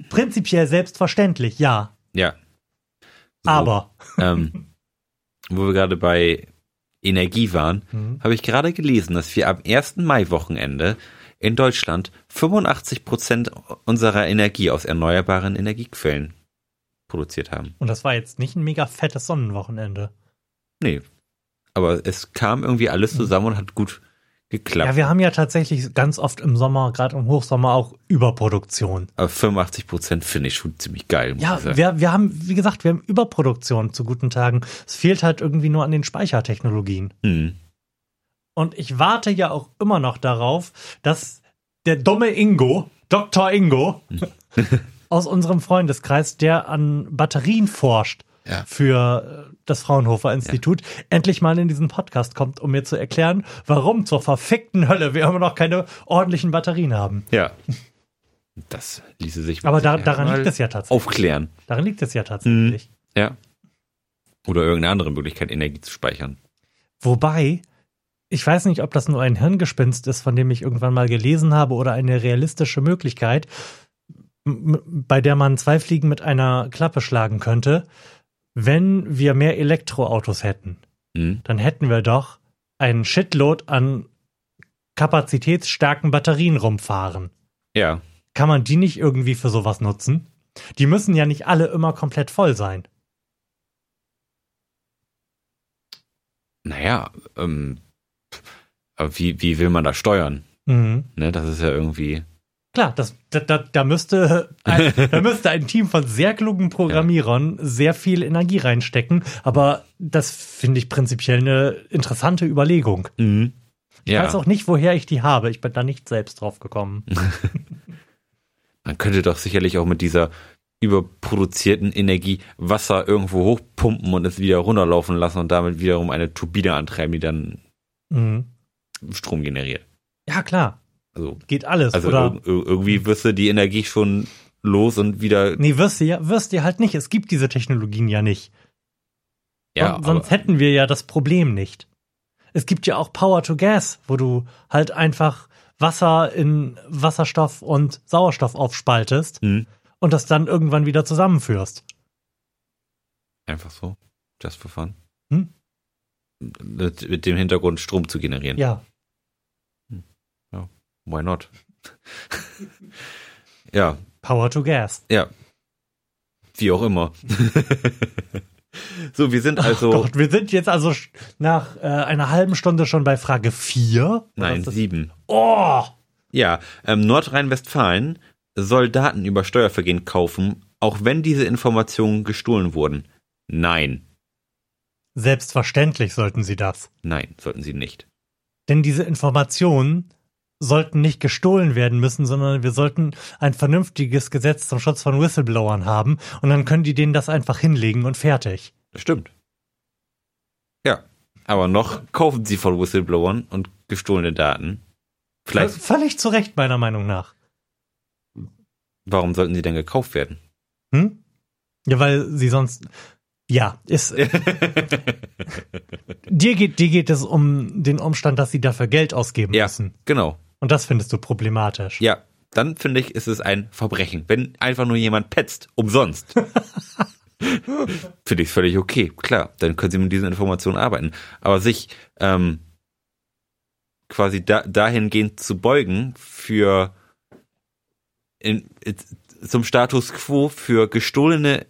Speaker 2: prinzipiell selbstverständlich, ja.
Speaker 1: Ja. So,
Speaker 2: Aber
Speaker 1: Ähm, wo wir gerade bei Energie waren,
Speaker 2: Mhm.
Speaker 1: habe ich gerade gelesen, dass wir am 1. Mai-Wochenende in Deutschland 85 Prozent unserer Energie aus erneuerbaren Energiequellen produziert haben.
Speaker 2: Und das war jetzt nicht ein mega fettes Sonnenwochenende.
Speaker 1: Nee. Aber es kam irgendwie alles zusammen und hat gut geklappt.
Speaker 2: Ja, wir haben ja tatsächlich ganz oft im Sommer, gerade im Hochsommer, auch Überproduktion.
Speaker 1: Aber 85 Prozent finde ich schon ziemlich geil.
Speaker 2: Ja, wir, wir haben, wie gesagt, wir haben Überproduktion zu guten Tagen. Es fehlt halt irgendwie nur an den Speichertechnologien.
Speaker 1: Hm.
Speaker 2: Und ich warte ja auch immer noch darauf, dass der dumme Ingo, Dr. Ingo, aus unserem Freundeskreis, der an Batterien forscht
Speaker 1: Ja.
Speaker 2: für äh, das Fraunhofer Institut, endlich mal in diesen Podcast kommt, um mir zu erklären, warum zur verfickten Hölle wir immer noch keine ordentlichen Batterien haben.
Speaker 1: Ja. Das ließe sich
Speaker 2: Aber da, daran liegt es ja tatsächlich.
Speaker 1: aufklären.
Speaker 2: Daran liegt es ja tatsächlich.
Speaker 1: Ja. Oder irgendeine andere Möglichkeit, Energie zu speichern.
Speaker 2: Wobei, ich weiß nicht, ob das nur ein Hirngespinst ist, von dem ich irgendwann mal gelesen habe, oder eine realistische Möglichkeit, bei der man zwei Fliegen mit einer Klappe schlagen könnte. Wenn wir mehr Elektroautos hätten,
Speaker 1: Hm?
Speaker 2: dann hätten wir doch einen Shitload an kapazitätsstarken Batterien rumfahren.
Speaker 1: Ja.
Speaker 2: Kann man die nicht irgendwie für sowas nutzen? Die müssen ja nicht alle immer komplett voll sein.
Speaker 1: Naja, ähm, aber wie, wie will man das steuern?
Speaker 2: Mhm.
Speaker 1: Ne, das ist ja irgendwie.
Speaker 2: Klar, das, da, da, da, müsste ein, da müsste ein Team von sehr klugen Programmierern sehr viel Energie reinstecken, aber das finde ich prinzipiell eine interessante Überlegung.
Speaker 1: Mhm.
Speaker 2: Ich
Speaker 1: Ja.
Speaker 2: weiß auch nicht, woher ich die habe. Ich bin da nicht selbst drauf gekommen.
Speaker 1: Man könnte doch sicherlich auch mit dieser überproduzierten Energie Wasser irgendwo hochpumpen und es wieder runterlaufen lassen und damit wiederum eine Turbine antreiben, die dann
Speaker 2: Mhm.
Speaker 1: Strom generiert.
Speaker 2: Ja, klar.
Speaker 1: Also,
Speaker 2: Geht alles.
Speaker 1: also
Speaker 2: Oder
Speaker 1: ir ir- irgendwie wirst du die Energie schon los und wieder.
Speaker 2: Nee, wirst du ja, wirst du halt nicht. Es gibt diese Technologien ja nicht.
Speaker 1: Ja,
Speaker 2: Son- sonst
Speaker 1: aber,
Speaker 2: hätten wir ja das Problem nicht. Es gibt ja auch Power to Gas, wo du halt einfach Wasser in Wasserstoff und Sauerstoff aufspaltest
Speaker 1: Hm,
Speaker 2: und das dann irgendwann wieder zusammenführst.
Speaker 1: einfach so. Just for fun.
Speaker 2: Hm?
Speaker 1: Mit dem Hintergrund Strom zu generieren.
Speaker 2: Ja.
Speaker 1: Why not? ja,
Speaker 2: Power to Gas.
Speaker 1: ja. Wie auch immer. so, wir sind also.
Speaker 2: Ach Gott, wir sind jetzt also nach äh, einer halben Stunde schon bei Frage 4.
Speaker 1: Nein, sieben.
Speaker 2: Oh!
Speaker 1: Ja, ähm, Nordrhein-Westfalen soll Daten über Steuervergehen kaufen, auch wenn diese Informationen gestohlen wurden. Nein,
Speaker 2: Selbstverständlich sollten sie das.
Speaker 1: nein, sollten sie nicht.
Speaker 2: Denn diese Informationen sollten nicht gestohlen werden müssen, sondern wir sollten ein vernünftiges Gesetz zum Schutz von Whistleblowern haben und dann können die denen das einfach hinlegen und fertig.
Speaker 1: Das stimmt. Ja, aber noch kaufen sie von Whistleblowern und gestohlene Daten. Vielleicht,
Speaker 2: Völlig zu Recht, meiner Meinung nach.
Speaker 1: warum sollten sie denn gekauft werden?
Speaker 2: Hm? Ja, weil sie sonst. Ja, ist. dir, geht, dir geht es um den Umstand, dass sie dafür Geld ausgeben
Speaker 1: Ja.
Speaker 2: müssen.
Speaker 1: Genau.
Speaker 2: Und das findest du problematisch.
Speaker 1: Ja, dann finde ich, ist es ein Verbrechen. Wenn einfach nur jemand petzt, umsonst. finde ich völlig okay. Klar, dann können sie mit diesen Informationen arbeiten. Aber sich ähm, quasi da, dahingehend zu beugen für in, zum Status quo für gestohlene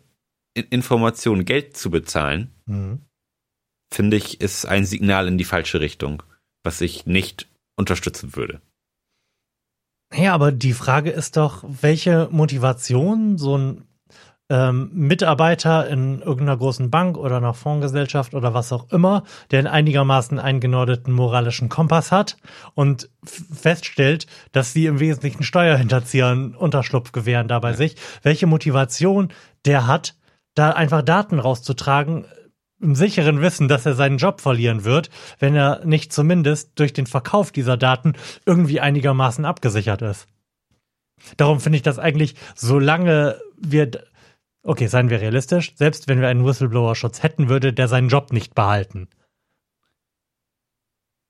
Speaker 1: In- Informationen Geld zu bezahlen,
Speaker 2: Hm.
Speaker 1: finde ich, ist ein Signal in die falsche Richtung, was ich nicht unterstützen würde.
Speaker 2: Ja, aber die Frage ist doch, welche Motivation so ein ähm, Mitarbeiter in irgendeiner großen Bank oder einer Fondsgesellschaft oder was auch immer, der einen einigermaßen eingenordeten moralischen Kompass hat und feststellt, dass sie im Wesentlichen Steuerhinterziehern Unterschlupf gewähren da bei sich, welche Motivation der hat, da einfach Daten rauszutragen, im sicheren Wissen, dass er seinen Job verlieren wird, wenn er nicht zumindest durch den Verkauf dieser Daten irgendwie einigermaßen abgesichert ist. Darum finde ich das eigentlich, solange wir, okay, seien wir realistisch, selbst wenn wir einen Whistleblower-Schutz hätten, würde der seinen Job nicht behalten.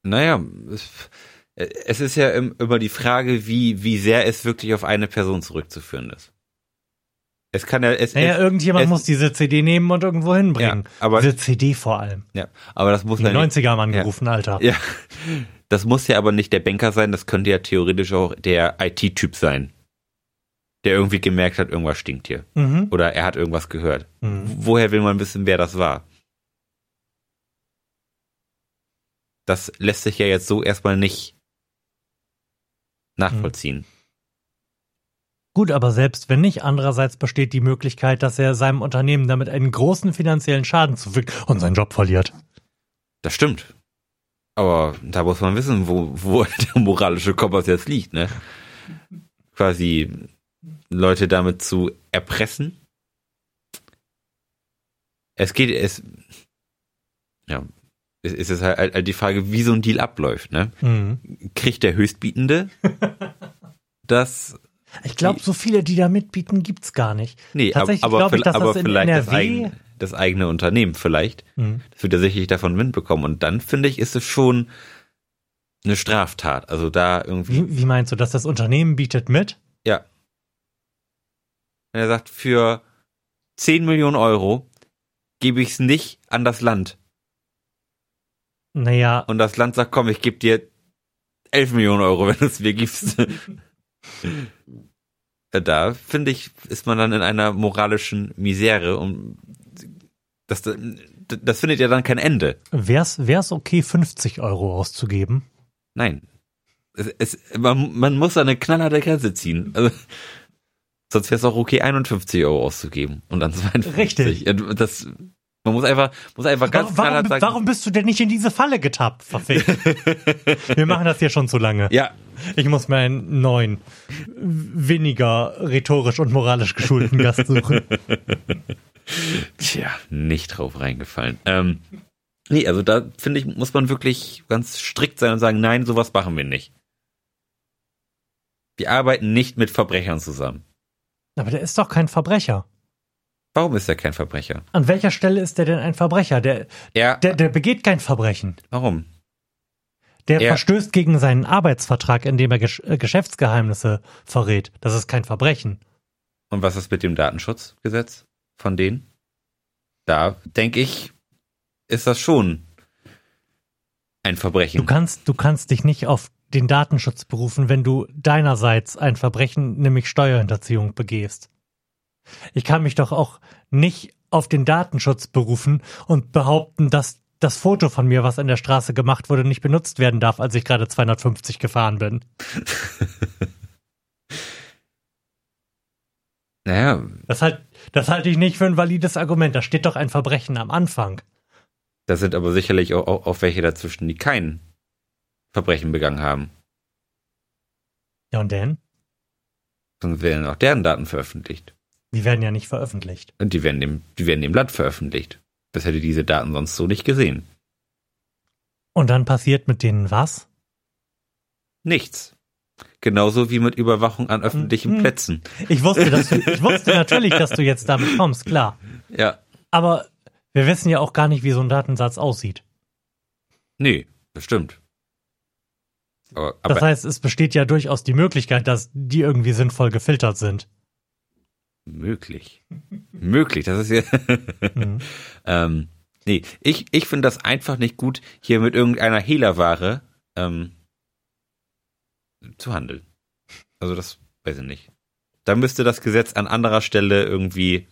Speaker 1: Naja, es, ist ja im- immer die Frage, wie, wie sehr es wirklich auf eine Person zurückzuführen ist. Es kann ja, es,
Speaker 2: Naja,
Speaker 1: es,
Speaker 2: irgendjemand
Speaker 1: es-
Speaker 2: muss diese CD nehmen und irgendwo hinbringen.
Speaker 1: Ja, aber-
Speaker 2: diese CD vor allem.
Speaker 1: ja, aber das muss ja nicht,
Speaker 2: 90er haben angerufen, Alter.
Speaker 1: ja, das muss ja aber nicht der Banker sein, das könnte ja theoretisch auch der IT-Typ sein, der irgendwie gemerkt hat, irgendwas stinkt hier.
Speaker 2: Mhm.
Speaker 1: Oder er hat irgendwas gehört.
Speaker 2: Mhm.
Speaker 1: Woher will man wissen, wer das war? Das lässt sich ja jetzt so erstmal nicht nachvollziehen.
Speaker 2: Gut, aber selbst wenn nicht, andererseits besteht die Möglichkeit, dass er seinem Unternehmen damit einen großen finanziellen Schaden zufügt und seinen Job verliert.
Speaker 1: Das stimmt. Aber da muss man wissen, wo, wo der moralische Kompass jetzt liegt, ne? Quasi Leute damit zu erpressen. Es geht, es, ja, es es ist halt, halt die Frage, wie so ein Deal abläuft, ne?
Speaker 2: Mhm.
Speaker 1: Kriegt der Höchstbietende das,
Speaker 2: Ich glaube, so viele, die da mitbieten, gibt's gar nicht.
Speaker 1: nee,
Speaker 2: Tatsächlich
Speaker 1: aber,
Speaker 2: glaube ich, dass
Speaker 1: aber
Speaker 2: das in
Speaker 1: vielleicht das
Speaker 2: NRW
Speaker 1: eigene, das eigene Unternehmen vielleicht.
Speaker 2: Mhm.
Speaker 1: Das wird ja sicherlich davon Wind bekommen. Und dann finde ich, ist es schon eine Straftat. Also da irgendwie,
Speaker 2: Wie, wie meinst du, dass das Unternehmen bietet mit?
Speaker 1: ja. Wenn er sagt, für 10 Millionen Euro gebe ich es nicht an das Land.
Speaker 2: Naja,
Speaker 1: Und das Land sagt, komm, ich gebe dir 11 Millionen Euro, wenn du es mir gibst. Äh, Da finde ich, ist man dann in einer moralischen Misere und das, das findet ja dann kein Ende.
Speaker 2: Wär's, wär's okay, 50 Euro auszugeben?
Speaker 1: Nein. Es, es, man, man muss eine knallharte Grenze ziehen. Also, sonst wäre es auch okay, 51 Euro auszugeben und dann 52.
Speaker 2: Richtig.
Speaker 1: Das, man muss einfach, muss einfach ganz
Speaker 2: warum,
Speaker 1: knallhart sagen.
Speaker 2: warum bist du denn nicht in diese Falle getappt, verfickt? Wir machen das hier schon zu lange.
Speaker 1: Ja,
Speaker 2: Ich muss mir einen neuen, weniger rhetorisch und moralisch geschulten Gast suchen.
Speaker 1: Tja, nicht drauf reingefallen. Ähm, nee, also da finde ich, muss man wirklich ganz strikt sein und sagen, nein, sowas machen wir nicht. Wir arbeiten nicht mit Verbrechern zusammen.
Speaker 2: Aber der ist doch kein Verbrecher.
Speaker 1: Warum ist er kein Verbrecher?
Speaker 2: An welcher Stelle ist der denn ein Verbrecher? Der,
Speaker 1: Er,
Speaker 2: der, der begeht kein Verbrechen.
Speaker 1: warum?
Speaker 2: Der
Speaker 1: Er-
Speaker 2: verstößt gegen seinen Arbeitsvertrag, indem er Gesch äh, Geschäftsgeheimnisse verrät. Das ist kein Verbrechen.
Speaker 1: Und was ist mit dem Datenschutzgesetz von denen? Da denke ich, ist das schon ein Verbrechen.
Speaker 2: Du kannst, du kannst dich nicht auf den Datenschutz berufen, wenn du deinerseits ein Verbrechen, nämlich Steuerhinterziehung, begehst. Ich kann mich doch auch nicht auf den Datenschutz berufen und behaupten, dass das Foto von mir, was an der Straße gemacht wurde, nicht benutzt werden darf, als ich gerade 250 gefahren bin.
Speaker 1: naja,
Speaker 2: Das, halt, das halte ich nicht für ein valides Argument. Da steht doch ein Verbrechen am Anfang.
Speaker 1: da sind aber sicherlich auch, auch, auch welche dazwischen, die kein Verbrechen begangen haben.
Speaker 2: Ja, und denn?
Speaker 1: Sonst werden auch deren Daten veröffentlicht.
Speaker 2: Die werden ja nicht veröffentlicht.
Speaker 1: Und die werden dem, die werden dem Blatt veröffentlicht. Das hätte diese Daten sonst so nicht gesehen.
Speaker 2: Und dann passiert mit denen was?
Speaker 1: Nichts. Genauso wie mit Überwachung an öffentlichen
Speaker 2: Mhm.
Speaker 1: Plätzen.
Speaker 2: Ich wusste, dass du, ich wusste natürlich, dass du jetzt damit kommst, klar.
Speaker 1: Ja.
Speaker 2: Aber wir wissen ja auch gar nicht, wie so ein Datensatz aussieht.
Speaker 1: Nee, das stimmt. Aber,
Speaker 2: Das
Speaker 1: aber
Speaker 2: heißt, es besteht ja durchaus die Möglichkeit, dass die irgendwie sinnvoll gefiltert sind.
Speaker 1: Möglich. möglich, das ist ja.
Speaker 2: Mhm.
Speaker 1: ähm, nee, ich, ich finde das einfach nicht gut, hier mit irgendeiner Hehlerware ähm, zu handeln. Also das weiß ich nicht. Da müsste das Gesetz an anderer Stelle irgendwie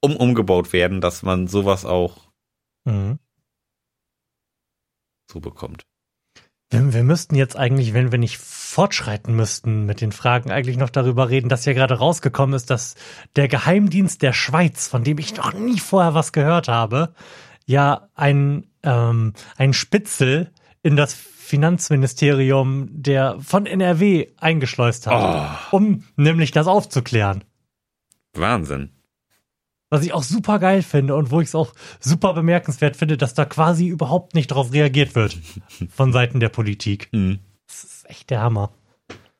Speaker 1: um umgebaut werden, dass man sowas auch
Speaker 2: Mhm.
Speaker 1: so bekommt.
Speaker 2: Wir, wir müssten jetzt eigentlich, wenn wir nicht fortschreiten müssten mit den Fragen, eigentlich noch darüber reden, dass ja gerade rausgekommen ist, dass der Geheimdienst der Schweiz, von dem ich noch nie vorher was gehört habe, ja ein, ähm, ein Spitzel in das Finanzministerium der von NRW eingeschleust hat, um nämlich das aufzuklären.
Speaker 1: Wahnsinn.
Speaker 2: Was ich auch super geil finde und wo ich es auch super bemerkenswert finde, dass da quasi überhaupt nicht darauf reagiert wird von Seiten der Politik.
Speaker 1: Mhm.
Speaker 2: Das ist echt der Hammer.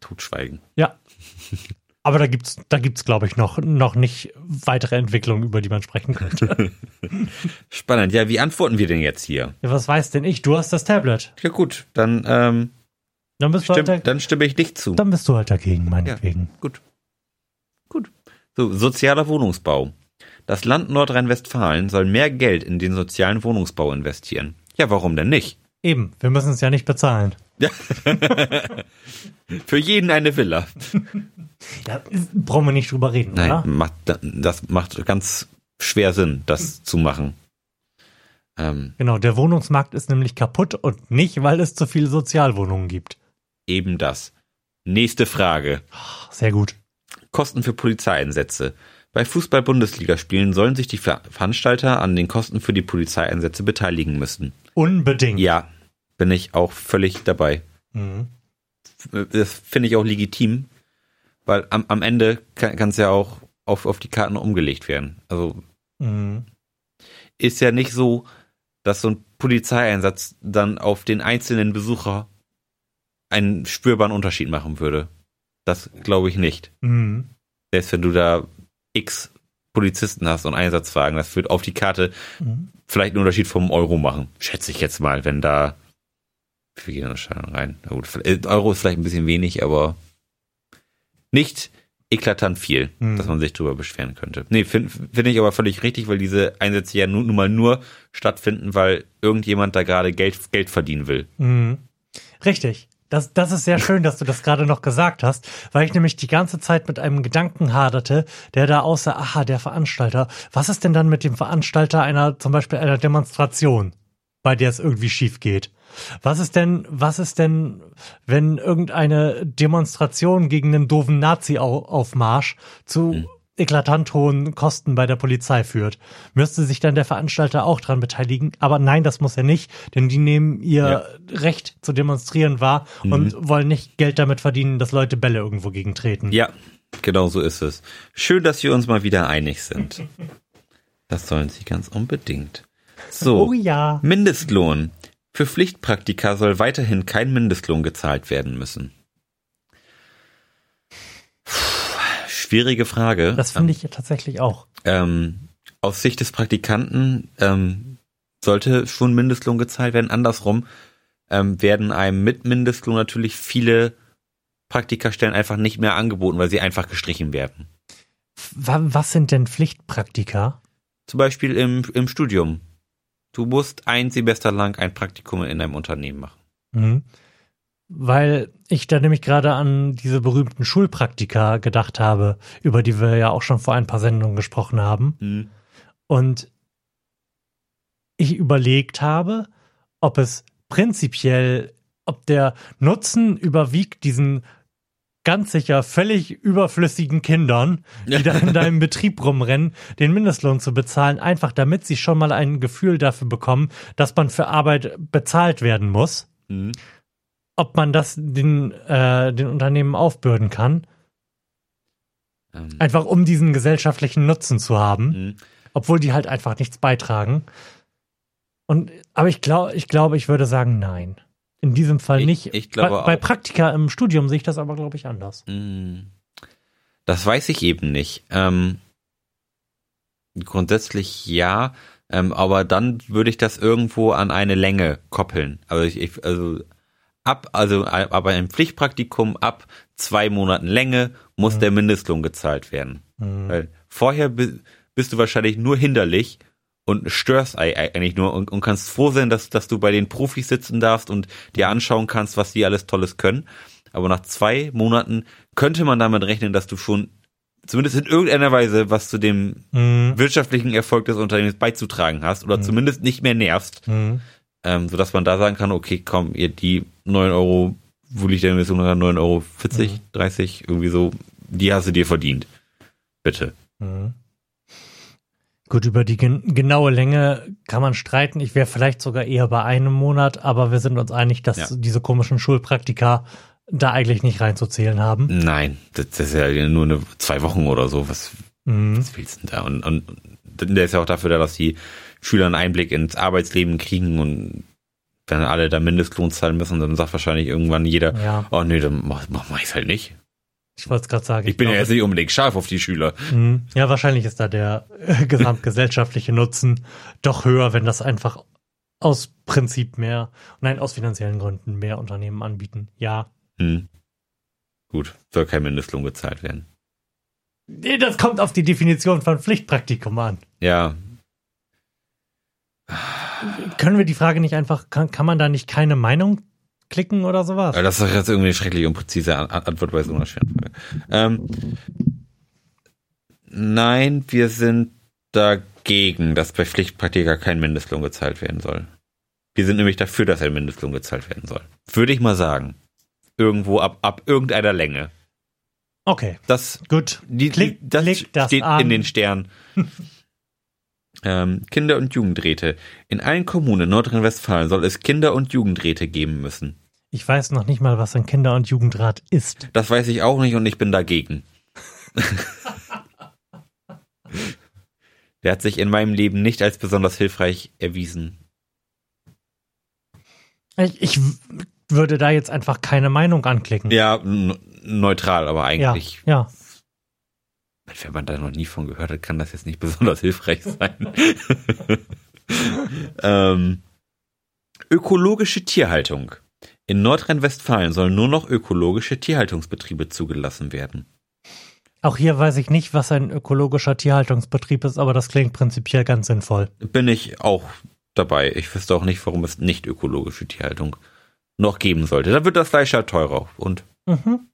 Speaker 1: Totschweigen.
Speaker 2: Ja. Aber da gibt's, da gibt's, glaube ich, noch, noch nicht weitere Entwicklungen, über die man sprechen könnte.
Speaker 1: Spannend. Ja, wie antworten wir denn jetzt hier?
Speaker 2: ja, was weiß denn ich? Du hast das Tablet.
Speaker 1: Ja gut, dann, ähm,
Speaker 2: Dann bist, du, halt,
Speaker 1: stimm,
Speaker 2: da,
Speaker 1: dann stimme ich nicht zu.
Speaker 2: dann bist du halt dagegen, meinetwegen.
Speaker 1: Gut. Gut. So, sozialer Wohnungsbau. Das Land Nordrhein-Westfalen soll mehr Geld in den sozialen Wohnungsbau investieren. Ja, warum denn nicht?
Speaker 2: Eben, wir müssen es ja nicht bezahlen.
Speaker 1: Für jeden eine Villa.
Speaker 2: Ja, brauchen wir nicht drüber reden,
Speaker 1: Nein,
Speaker 2: oder?
Speaker 1: macht, das macht ganz schwer Sinn, das zu machen. Ähm,
Speaker 2: Genau, der Wohnungsmarkt ist nämlich kaputt und nicht, weil es zu viele Sozialwohnungen gibt.
Speaker 1: eben das. Nächste Frage.
Speaker 2: Sehr gut.
Speaker 1: Kosten für Polizeieinsätze. Bei Fußball-Bundesligaspielen sollen sich die Ver Veranstalter an den Kosten für die Polizeieinsätze beteiligen müssen.
Speaker 2: Unbedingt.
Speaker 1: Ja, bin ich auch völlig dabei.
Speaker 2: Mhm.
Speaker 1: Das finde ich auch legitim, weil am, am Ende kann es ja auch auf, auf die Karten umgelegt werden. Also
Speaker 2: Mhm.
Speaker 1: ist ja nicht so, dass so ein Polizeieinsatz dann auf den einzelnen Besucher einen spürbaren Unterschied machen würde. Das glaube ich nicht.
Speaker 2: Mhm.
Speaker 1: Selbst wenn du da x Polizisten hast und Einsatzwagen, das wird auf die Karte
Speaker 2: Mhm.
Speaker 1: vielleicht einen Unterschied vom Euro machen. Schätze ich jetzt mal, wenn da wie viel geht in Erscheinung rein? Na gut, äh, Euro ist vielleicht ein bisschen wenig, aber nicht eklatant viel,
Speaker 2: Mhm.
Speaker 1: dass man sich drüber beschweren könnte. Nee, finde find ich aber völlig richtig, weil diese Einsätze ja nun, nun mal nur stattfinden, weil irgendjemand da gerade Geld, Geld verdienen will.
Speaker 2: Mhm. Richtig. Das, das ist sehr schön, dass du das gerade noch gesagt hast, weil ich nämlich die ganze Zeit mit einem Gedanken haderte, der da außer, aha, der Veranstalter. Was ist denn dann mit dem Veranstalter einer, zum Beispiel einer Demonstration, bei der es irgendwie schief geht? Was ist denn, was ist denn, wenn irgendeine Demonstration gegen einen doofen Nazi-Aufmarsch zu hm eklatant hohen Kosten bei der Polizei führt. Müsste sich dann der Veranstalter auch dran beteiligen? Aber nein, das muss er nicht, denn die nehmen ihr ja. Recht zu demonstrieren wahr mhm. und wollen nicht Geld damit verdienen, dass Leute Bälle irgendwo gegentreten.
Speaker 1: Ja, genau so ist es. Schön, dass wir uns mal wieder einig sind. Das sollen sie ganz unbedingt. So,
Speaker 2: oh ja.
Speaker 1: Mindestlohn. Für Pflichtpraktika soll weiterhin kein Mindestlohn gezahlt werden müssen. Schwierige Frage.
Speaker 2: Das finde ich tatsächlich auch.
Speaker 1: Ähm, aus Sicht des Praktikanten ähm, sollte schon Mindestlohn gezahlt werden. Andersrum ähm, werden einem mit Mindestlohn natürlich viele Praktikastellen einfach nicht mehr angeboten, weil sie einfach gestrichen werden.
Speaker 2: Was sind denn Pflichtpraktika?
Speaker 1: Zum Beispiel im, im Studium. Du musst ein Semester lang ein Praktikum in einem Unternehmen machen.
Speaker 2: Mhm weil ich da nämlich gerade an diese berühmten Schulpraktika gedacht habe, über die wir ja auch schon vor ein paar Sendungen gesprochen haben. Mhm. Und ich überlegt habe, ob es prinzipiell, ob der Nutzen überwiegt, diesen ganz sicher völlig überflüssigen Kindern, die da in deinem Betrieb rumrennen, den Mindestlohn zu bezahlen, einfach damit sie schon mal ein Gefühl dafür bekommen, dass man für Arbeit bezahlt werden muss. Mhm ob man das den, äh, den Unternehmen aufbürden kann. Ähm. Einfach um diesen gesellschaftlichen Nutzen zu haben. Mhm. Obwohl die halt einfach nichts beitragen. Und, aber ich glaube, ich glaube, ich würde sagen, nein. In diesem Fall
Speaker 1: ich,
Speaker 2: nicht.
Speaker 1: Ich glaube
Speaker 2: bei, bei Praktika im Studium sehe ich das aber, glaube ich, anders.
Speaker 1: Mhm. Das weiß ich eben nicht. Ähm, grundsätzlich ja, ähm, aber dann würde ich das irgendwo an eine Länge koppeln. Also ich, ich also ab, also aber im Pflichtpraktikum ab zwei Monaten Länge muss mhm. der Mindestlohn gezahlt werden. Mhm. Weil vorher bist du wahrscheinlich nur hinderlich und störst eigentlich nur und, und, kannst froh sein, dass, dass du bei den Profis sitzen darfst und dir anschauen kannst, was die alles Tolles können. Aber nach zwei Monaten könnte man damit rechnen, dass du schon zumindest in irgendeiner Weise was zu dem mhm. wirtschaftlichen Erfolg des Unternehmens beizutragen hast oder mhm. zumindest nicht mehr nervst. Ähm, sodass man da sagen kann, okay, komm, ihr die 9 Euro, wo liegt der Investition 9 Euro 40, mhm. 30, irgendwie so, die hast du dir verdient. Bitte. Mhm.
Speaker 2: Gut, über die gen genaue Länge kann man streiten. Ich wäre vielleicht sogar eher bei einem Monat, aber wir sind uns einig, dass ja. diese komischen Schulpraktika da eigentlich nicht reinzuzählen haben.
Speaker 1: Nein, das, das ist ja nur eine, zwei Wochen oder so. Was, mhm. was willst du denn da? Und, und der ist ja auch dafür da, dass die Schüler einen Einblick ins Arbeitsleben kriegen und wenn alle da Mindestlohn zahlen müssen, dann sagt wahrscheinlich irgendwann jeder, ja. oh nee, dann mach, mach, mach ich halt nicht.
Speaker 2: Ich wollte es gerade sagen.
Speaker 1: Ich, ich bin ja jetzt nicht unbedingt scharf auf die Schüler.
Speaker 2: Mhm. Ja, wahrscheinlich ist da der äh, gesamtgesellschaftliche Nutzen doch höher, wenn das einfach aus Prinzip mehr, nein, aus finanziellen Gründen mehr Unternehmen anbieten. Ja. Hm.
Speaker 1: Gut, soll kein Mindestlohn gezahlt werden.
Speaker 2: Nee, das kommt auf die Definition von Pflichtpraktikum an.
Speaker 1: Ja,
Speaker 2: können wir die Frage nicht einfach, kann, kann man da nicht keine Meinung klicken oder sowas?
Speaker 1: Das ist jetzt irgendwie eine schreckliche und präzise Antwort bei so einer schweren Frage. Ähm, nein, wir sind dagegen, dass bei Pflichtpraktika kein Mindestlohn gezahlt werden soll. Wir sind nämlich dafür, dass ein Mindestlohn gezahlt werden soll. Würde ich mal sagen. Irgendwo ab, ab irgendeiner Länge.
Speaker 2: Okay.
Speaker 1: Das,
Speaker 2: gut.
Speaker 1: Die, klick, das klick das steht an. in den Sternen. ähm, Kinder- und Jugendräte. In allen Kommunen Nordrhein-Westfalen soll es Kinder- und Jugendräte geben müssen.
Speaker 2: Ich weiß noch nicht mal, was ein Kinder- und Jugendrat ist.
Speaker 1: Das weiß ich auch nicht und ich bin dagegen. Der hat sich in meinem Leben nicht als besonders hilfreich erwiesen.
Speaker 2: Ich, ich würde da jetzt einfach keine Meinung anklicken.
Speaker 1: Ja, neutral, aber eigentlich
Speaker 2: ja, ja.
Speaker 1: Wenn man da noch nie von gehört hat, kann das jetzt nicht besonders hilfreich sein. ähm, ökologische Tierhaltung. In Nordrhein-Westfalen sollen nur noch ökologische Tierhaltungsbetriebe zugelassen werden.
Speaker 2: Auch hier weiß ich nicht, was ein ökologischer Tierhaltungsbetrieb ist, aber das klingt prinzipiell ganz sinnvoll.
Speaker 1: Bin ich auch dabei. Ich wüsste auch nicht, warum es nicht ökologische Tierhaltung noch geben sollte. Dann wird das Fleisch halt teurer. Und
Speaker 2: Mhm.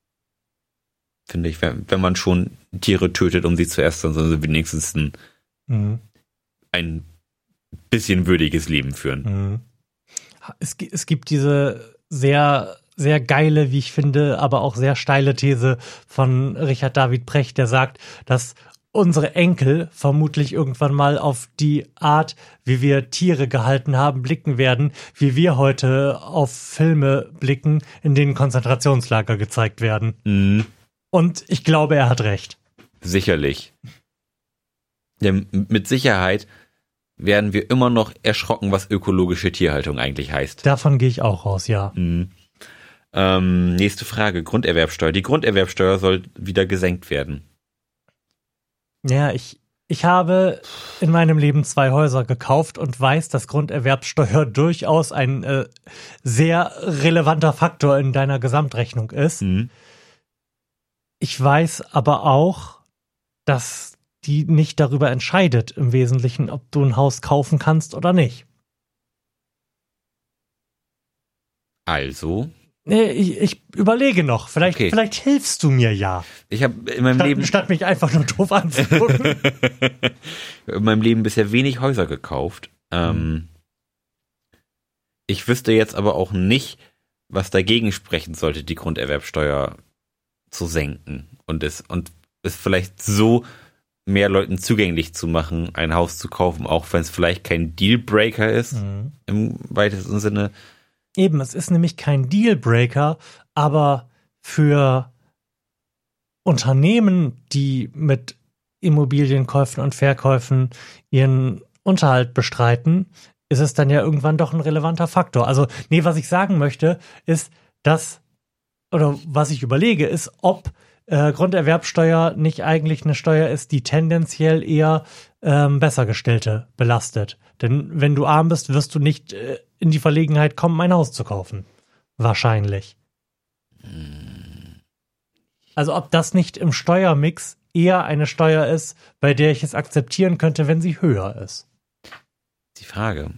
Speaker 1: Finde ich, wenn, wenn man schon Tiere tötet, um sie zu essen, dann sollen sie wenigstens ein,
Speaker 2: Mhm.
Speaker 1: ein bisschen würdiges Leben führen.
Speaker 2: Mhm. Es, es gibt diese sehr, sehr geile, wie ich finde, aber auch sehr steile These von Richard David Precht, der sagt, dass unsere Enkel vermutlich irgendwann mal auf die Art, wie wir Tiere gehalten haben, blicken werden, wie wir heute auf Filme blicken, in denen Konzentrationslager gezeigt werden.
Speaker 1: Mhm.
Speaker 2: Und ich glaube, er hat recht.
Speaker 1: Sicherlich. Denn mit Sicherheit werden wir immer noch erschrocken, was ökologische Tierhaltung eigentlich heißt.
Speaker 2: Davon gehe ich auch raus, ja.
Speaker 1: Mhm. Ähm, nächste Frage, Grunderwerbsteuer. Die Grunderwerbsteuer soll wieder gesenkt werden.
Speaker 2: Ja, ich, ich habe in meinem Leben zwei Häuser gekauft und weiß, dass Grunderwerbsteuer durchaus ein äh, sehr relevanter Faktor in deiner Gesamtrechnung ist.
Speaker 1: Mhm.
Speaker 2: Ich weiß aber auch, dass die nicht darüber entscheidet im Wesentlichen, ob du ein Haus kaufen kannst oder nicht.
Speaker 1: Also,
Speaker 2: Nee, Ich, ich überlege noch. Vielleicht,
Speaker 1: Okay.
Speaker 2: vielleicht hilfst du mir ja.
Speaker 1: ich habe in meinem
Speaker 2: Statt,
Speaker 1: Leben
Speaker 2: statt mich einfach nur doof anzugucken.
Speaker 1: in meinem Leben bisher wenig Häuser gekauft. Ähm, ich wüsste jetzt aber auch nicht, was dagegen sprechen sollte, die Grunderwerbsteuer zu senken und es und es vielleicht so mehr Leuten zugänglich zu machen, ein Haus zu kaufen, auch wenn es vielleicht kein Dealbreaker ist
Speaker 2: Mhm.
Speaker 1: im weitesten Sinne.
Speaker 2: Eben, es ist nämlich kein Dealbreaker, aber für Unternehmen, die mit Immobilienkäufen und Verkäufen ihren Unterhalt bestreiten, ist es dann ja irgendwann doch ein relevanter Faktor. Also, nee, was ich sagen möchte, ist, dass, oder was ich überlege, ist, ob äh, Grunderwerbsteuer nicht eigentlich eine Steuer ist, die tendenziell eher ähm, Bessergestellte belastet. Denn wenn du arm bist, wirst du nicht äh, in die Verlegenheit kommen, ein Haus zu kaufen. Wahrscheinlich. Also ob das nicht im Steuermix eher eine Steuer ist, bei der ich es akzeptieren könnte, wenn sie höher ist.
Speaker 1: Die Frage.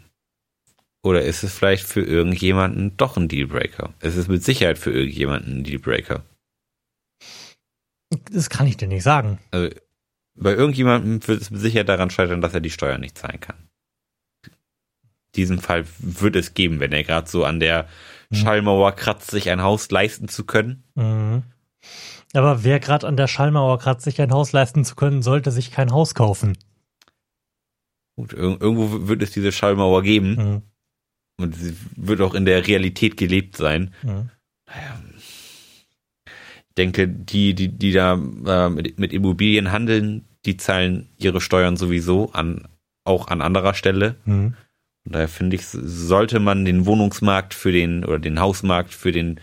Speaker 1: Oder ist es vielleicht für irgendjemanden doch ein Dealbreaker? Es ist mit Sicherheit für irgendjemanden ein Dealbreaker.
Speaker 2: Das kann ich dir nicht sagen.
Speaker 1: Also bei irgendjemandem wird es mit Sicherheit daran scheitern, dass er die Steuer nicht zahlen kann. Diesen Fall wird es geben, wenn er gerade so an der
Speaker 2: Mhm.
Speaker 1: Schallmauer kratzt, sich ein Haus leisten zu können.
Speaker 2: Mhm. Aber wer gerade an der Schallmauer kratzt, sich ein Haus leisten zu können, sollte sich kein Haus kaufen.
Speaker 1: Gut, ir irgendwo wird es diese Schallmauer geben
Speaker 2: Mhm.
Speaker 1: Und sie wird auch in der Realität gelebt sein.
Speaker 2: Mhm.
Speaker 1: Ich denke, die, die, die da äh, mit, mit Immobilien handeln, die zahlen ihre Steuern sowieso an, auch an anderer Stelle.
Speaker 2: Mhm.
Speaker 1: Und daher finde ich, sollte man den Wohnungsmarkt für den oder den Hausmarkt für den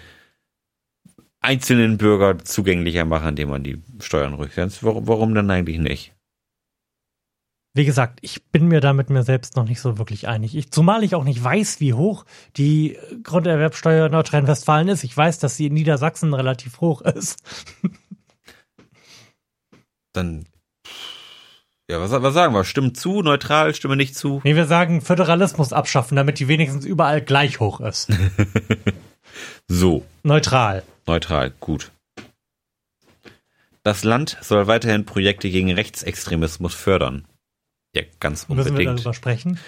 Speaker 1: einzelnen Bürger zugänglicher machen, indem man die Steuern rücksetzt. Warum, warum dann eigentlich nicht?
Speaker 2: Wie gesagt, ich bin mir da mit mir selbst noch nicht so wirklich einig. Ich, zumal ich auch nicht weiß, wie hoch die Grunderwerbsteuer in Nordrhein-Westfalen ist. Ich weiß, dass sie in Niedersachsen relativ hoch ist.
Speaker 1: Dann, ja, was, was sagen wir? Stimmen zu, neutral, stimme nicht zu?
Speaker 2: Nee, wir sagen Föderalismus abschaffen, damit die wenigstens überall gleich hoch ist.
Speaker 1: So,
Speaker 2: Neutral.
Speaker 1: neutral, gut. Das Land soll weiterhin Projekte gegen Rechtsextremismus fördern. Ja, ganz
Speaker 2: Müssen wir
Speaker 1: unbedingt.
Speaker 2: darüber sprechen?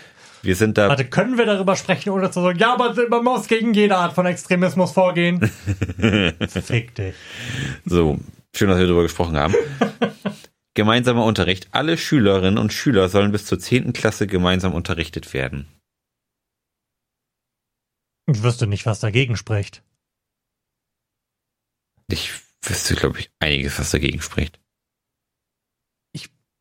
Speaker 1: Wir sind da
Speaker 2: Warte, können wir darüber sprechen, ohne zu sagen, ja, aber man muss gegen jede Art von Extremismus vorgehen? Fick dich.
Speaker 1: So, schön, dass wir darüber gesprochen haben. Gemeinsamer Unterricht. Alle Schülerinnen und Schüler sollen bis zur 10. Klasse gemeinsam unterrichtet werden.
Speaker 2: Ich wüsste nicht, was dagegen spricht.
Speaker 1: Ich wüsste, glaube ich, einiges, was dagegen spricht.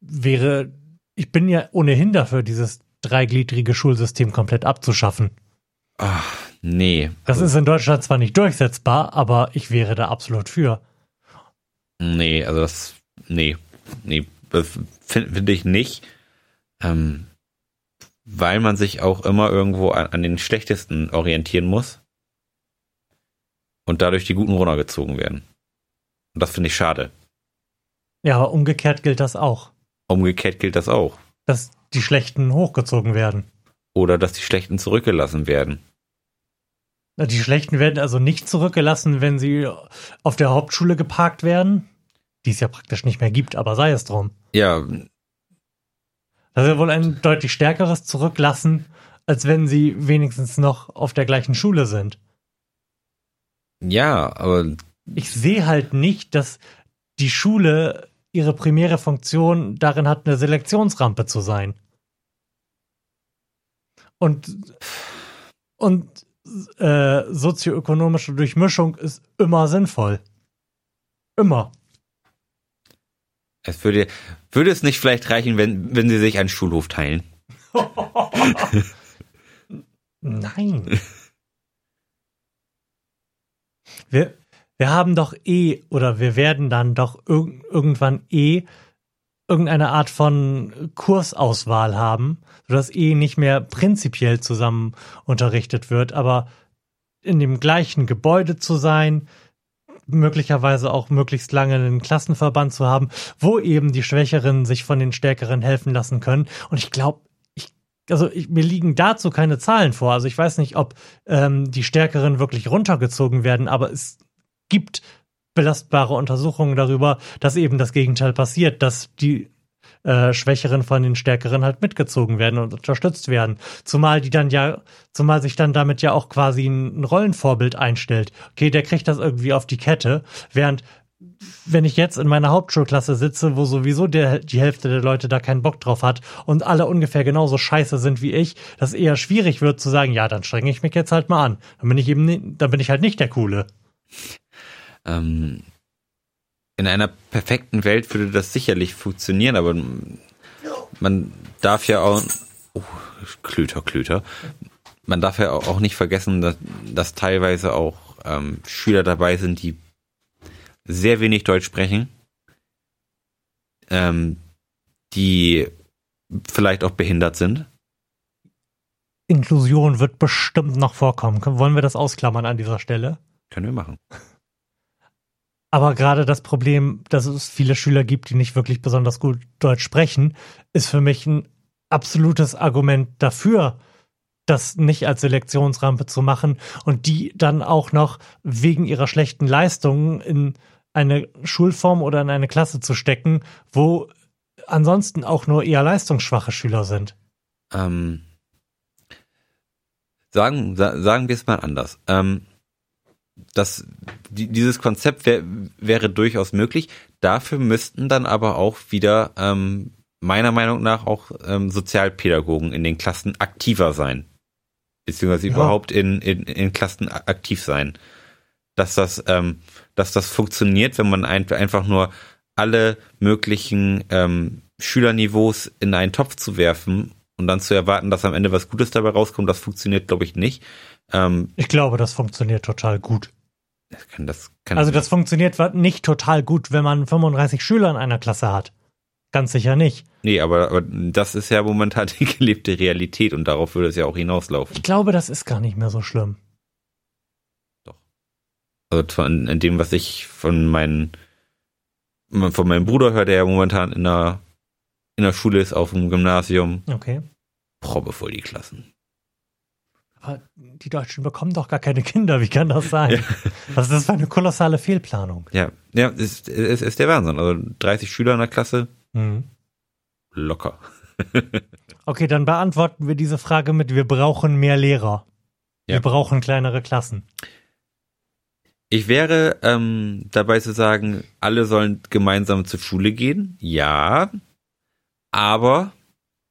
Speaker 2: Wäre, ich bin ja ohnehin dafür, dieses dreigliedrige Schulsystem komplett abzuschaffen.
Speaker 1: Ach, nee.
Speaker 2: Das ist in Deutschland zwar nicht durchsetzbar, aber ich wäre da absolut für.
Speaker 1: Nee, also das, nee, nee, das finde find ich nicht. Ähm, weil man sich auch immer irgendwo an, an den Schlechtesten orientieren muss. Und dadurch die Guten runtergezogen werden. Und das finde ich schade.
Speaker 2: Ja, aber umgekehrt gilt das auch,
Speaker 1: Umgekehrt gilt das auch.
Speaker 2: dass die Schlechten hochgezogen werden.
Speaker 1: Oder dass die Schlechten zurückgelassen werden.
Speaker 2: Die Schlechten werden also nicht zurückgelassen, wenn sie auf der Hauptschule geparkt werden, die es ja praktisch nicht mehr gibt, aber sei es drum.
Speaker 1: Ja,
Speaker 2: Das ist ja wohl ein deutlich stärkeres Zurücklassen, als wenn sie wenigstens noch auf der gleichen Schule sind.
Speaker 1: ja, aber
Speaker 2: Ich sehe halt nicht, dass die Schule ihre primäre Funktion darin hat, eine Selektionsrampe zu sein. Und, und äh, sozioökonomische Durchmischung ist immer sinnvoll. Immer.
Speaker 1: es würde, würde es nicht vielleicht reichen, wenn, wenn sie sich einen Schulhof teilen?
Speaker 2: Nein. Wir, wir haben doch eh, oder wir werden dann doch irg irgendwann eh irgendeine Art von Kursauswahl haben, sodass eh nicht mehr prinzipiell zusammen unterrichtet wird, aber in dem gleichen Gebäude zu sein, möglicherweise auch möglichst lange einen Klassenverband zu haben, wo eben die Schwächeren sich von den Stärkeren helfen lassen können. Und ich glaube, ich, also ich, mir liegen dazu keine Zahlen vor. Also ich weiß nicht, ob ähm, die Stärkeren wirklich runtergezogen werden, aber es gibt belastbare Untersuchungen darüber, dass eben das Gegenteil passiert, dass die äh, Schwächeren von den Stärkeren halt mitgezogen werden und unterstützt werden. Zumal die dann ja, zumal sich dann damit ja auch quasi ein Rollenvorbild einstellt. Okay, der kriegt das irgendwie auf die Kette, während wenn ich jetzt in meiner Hauptschulklasse sitze, wo sowieso der, die Hälfte der Leute da keinen Bock drauf hat und alle ungefähr genauso scheiße sind wie ich, dass eher schwierig wird zu sagen, ja, dann strenge ich mich jetzt halt mal an. Dann bin ich eben, dann bin ich halt nicht der Coole.
Speaker 1: Ähm, in einer perfekten Welt würde das sicherlich funktionieren, aber man darf ja auch, oh, Klöter, Klöter, man darf ja auch nicht vergessen, dass, dass teilweise auch ähm, Schüler dabei sind, die sehr wenig Deutsch sprechen, ähm, die vielleicht auch behindert sind.
Speaker 2: Inklusion wird bestimmt noch vorkommen. Wollen wir das ausklammern an dieser Stelle?
Speaker 1: Können wir machen.
Speaker 2: Aber gerade das Problem, dass es viele Schüler gibt, die nicht wirklich besonders gut Deutsch sprechen, ist für mich ein absolutes Argument dafür, das nicht als Selektionsrampe zu machen und die dann auch noch wegen ihrer schlechten Leistungen in eine Schulform oder in eine Klasse zu stecken, wo ansonsten auch nur eher leistungsschwache Schüler sind.
Speaker 1: Ähm, sagen, sa sagen wir es mal anders. Ähm, das, die, dieses Konzept wär, wäre durchaus möglich. Dafür müssten dann aber auch wieder ähm, meiner Meinung nach auch ähm, Sozialpädagogen in den Klassen aktiver sein. Beziehungsweise
Speaker 2: Ja.
Speaker 1: überhaupt in, in, in Klassen aktiv sein. Dass das, ähm, dass das funktioniert, wenn man ein, einfach nur alle möglichen ähm, Schülerniveaus in einen Topf zu werfen und dann zu erwarten, dass am Ende was Gutes dabei rauskommt, das funktioniert, glaube ich, nicht. Ähm,
Speaker 2: Ich glaube, das funktioniert total gut.
Speaker 1: kann, das kann
Speaker 2: Also das funktioniert nicht total gut, wenn man 35 Schüler in einer Klasse hat. Ganz sicher nicht.
Speaker 1: nee, aber, aber das ist ja momentan die gelebte Realität und darauf würde es ja auch hinauslaufen.
Speaker 2: Ich glaube, das ist gar nicht mehr so schlimm.
Speaker 1: Also von in dem, was ich von meinen von meinem Bruder höre, der ja momentan in der in der Schule ist auf dem Gymnasium,
Speaker 2: Okay.
Speaker 1: probbevoll die Klassen.
Speaker 2: Aber die Deutschen bekommen doch gar keine Kinder. Wie kann das sein? Was ist das für eine kolossale Fehlplanung?
Speaker 1: Ja, ja, ist, ist, ist der Wahnsinn. Also 30 Schüler in der Klasse,
Speaker 2: Mhm.
Speaker 1: locker.
Speaker 2: Okay, dann beantworten wir diese Frage mit, wir brauchen mehr Lehrer.
Speaker 1: Ja.
Speaker 2: Wir brauchen kleinere Klassen.
Speaker 1: Ich wäre ähm, dabei zu sagen, alle sollen gemeinsam zur Schule gehen. Ja, aber